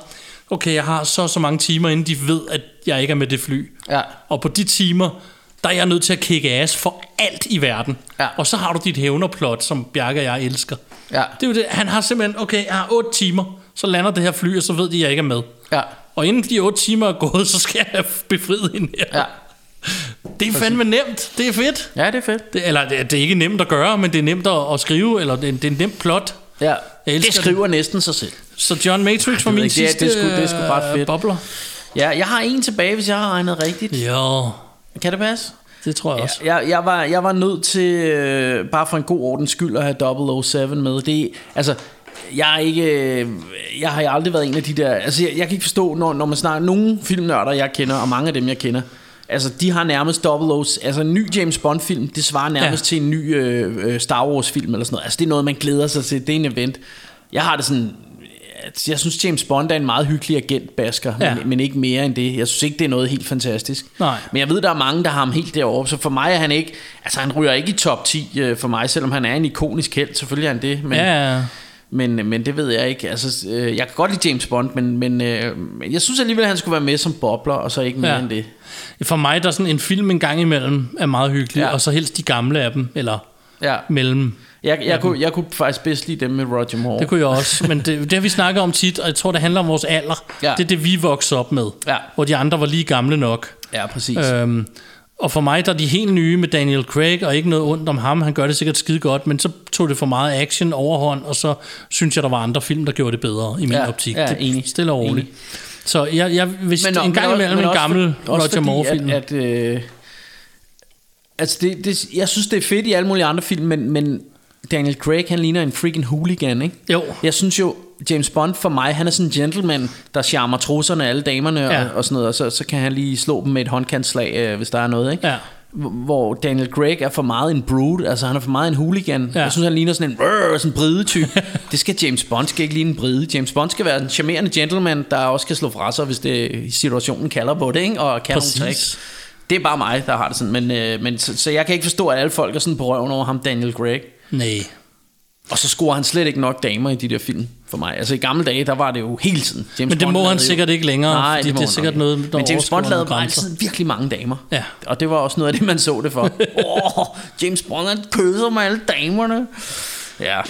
Okay, jeg har så så mange timer, inden de ved, at jeg ikke er med det fly. Ja. Og på de timer, der er jeg nødt til at kigge ass for alt i verden. Ja. Og så har du dit hævnerplot, som Bjarke og jeg elsker. Ja. Det er jo det. Han har simpelthen, okay, jeg har 8 timer, så lander det her fly, og så ved de, at jeg ikke er med. Ja. Og inden de 8 timer er gået, så skal jeg have befriet hende her. Ja. Det er fandme nemt. Det er fedt. ja, det er fedt. Det, eller det, det er ikke nemt at gøre, men det er nemt at, at skrive, eller det, er- det er en nemt plot. Ja. Jeg Det skriver næsten sig selv. Så John Matrix var min ikke, det er- sidste det er sgu- det er sgu ret øh, fedt. bobler. Ja, jeg har en tilbage, hvis jeg har regnet rigtigt. Jo, Kan det passe? det tror jeg også. Jeg, jeg, var, jeg var nødt til, øh, bare for en god ordens skyld, at have 007 med. Det, altså, jeg er ikke, øh, jeg har aldrig været en af de der, altså jeg, jeg kan ikke forstå, når, når man snakker, nogle filmnørder, jeg kender, og mange af dem, jeg kender, altså de har nærmest 00, altså en ny James Bond film, det svarer nærmest Ja. til en ny øh, øh, Star Wars film eller sådan noget. Altså det er noget, man glæder sig til, det er en event. Jeg har det sådan, jeg synes James Bond er en meget hyggelig agentbasker, Ja. ja. men, men ikke mere end det. Jeg synes ikke, det er noget helt fantastisk. Nej. Men jeg ved, der er mange, der har ham helt derovre, så for mig er han ikke, altså han ryger ikke i top 10 øh, for mig, selvom han er en ikonisk held, selvfølgelig er han det, men, Ja, ja. Men, men det ved jeg ikke. Altså, øh, jeg kan godt lide James Bond, men, men øh, jeg synes alligevel, at han skulle være med som bobler, og så ikke mere Ja. end det. For mig, der er sådan en film en gang imellem, er meget hyggelig. Ja. og så helst de gamle af dem, eller Ja. mellem. Jeg, jeg, kunne, jeg kunne faktisk bedst lide dem med Roger Moore. Det kunne jeg også, men det, det har vi snakket om tit, og jeg tror, det handler om vores alder. Ja. Det er det, vi voksede op med, Ja. hvor de andre var lige gamle nok. Ja, præcis. Øhm, og for mig, der er de helt nye med Daniel Craig, og ikke noget ondt om ham, han gør det sikkert skide godt, men så tog det for meget action overhånd, og så synes jeg, der var andre film, der gjorde det bedre i min Ja, optik. ja, det, enig. Stille og roligt. Enig. Så jeg, jeg, hvis nå, en gang imellem en gammel for- Roger Moore-film. At, at, øh, altså det, det, jeg synes, det er fedt i alle mulige andre film, men, men Daniel Craig, han ligner en freaking hooligan, ikke? Jo. Jeg synes jo, James Bond for mig, han er sådan en gentleman, der charmer trusserne alle damerne Ja. og, og sådan noget, og så, så kan han lige slå dem med et håndkantslag, øh, hvis der er noget, ikke? Ja. hvor Daniel Craig er for meget en brood, altså han er for meget en hooligan. Ja. Jeg synes, han ligner sådan en, rrr, sådan en bride type. det skal James Bond skal ikke ligne en bride. James Bond skal være en charmerende gentleman, der også kan slå fra sig, hvis det, situationen kalder på det, ikke? og kan Præcis. nogle tricks. Det er bare mig, der har det sådan, men, øh, men så, så jeg kan ikke forstå, at alle folk er sådan på røven over ham, Daniel Craig. Nej. Og så scorer han slet ikke nok damer i de der film for mig. Altså i gamle dage, der var det jo hele tiden. James Men det Bond må han lavede jo- sikkert ikke længere, Nej, fordi det, det er sikkert noget, ikke. der Men James Bond lavede bare altid virkelig mange damer. Ja. Og det var også noget af det, man så det for. Åh, oh, James Bond han kysser med alle damerne. Ja.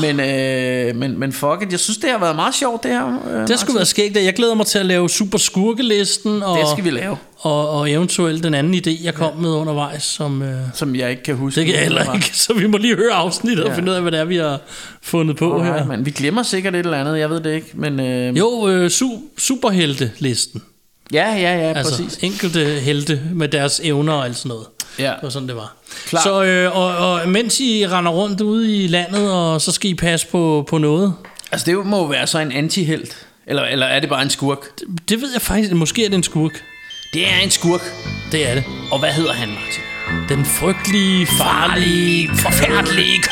Men, øh, men, men fuck it, jeg synes, det har været meget sjovt, det her. Øh, Det skulle være skægt. Jeg glæder mig til at lave super skurkelisten. Og, Det skal vi lave. Og, og eventuelt den anden idé, jeg kom med undervejs. Som, øh, Som jeg ikke kan huske. det kan jeg heller ikke. Så vi må lige høre afsnittet ja. og Ja. finde ud af, hvad det er, vi har fundet på Okay, her. men vi glemmer sikkert et eller andet, jeg ved det ikke. Men, øh, Jo, øh, su- superhelte-listen. Ja, ja, ja, Altså præcis. enkelte helte med deres evner og alt sådan noget. Ja. Det var sådan, det var. Klart. Så, øh, og, og mens I render rundt ude i landet, og så skal I passe på, på noget. Altså det må jo være så en antihelt. Eller, eller er det bare en skurk? Det ved jeg faktisk. Måske er det en skurk. Det er en skurk. Det er det. Og hvad hedder han, Martin? Den frygtelige, farlige, Forfærdelige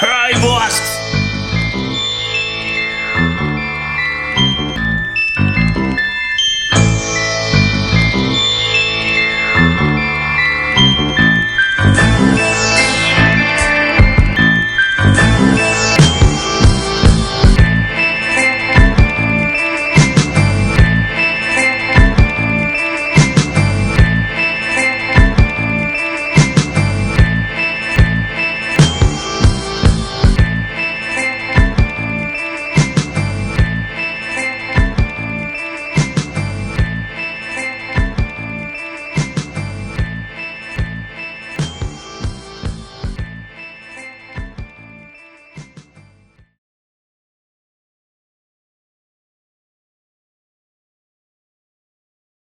vores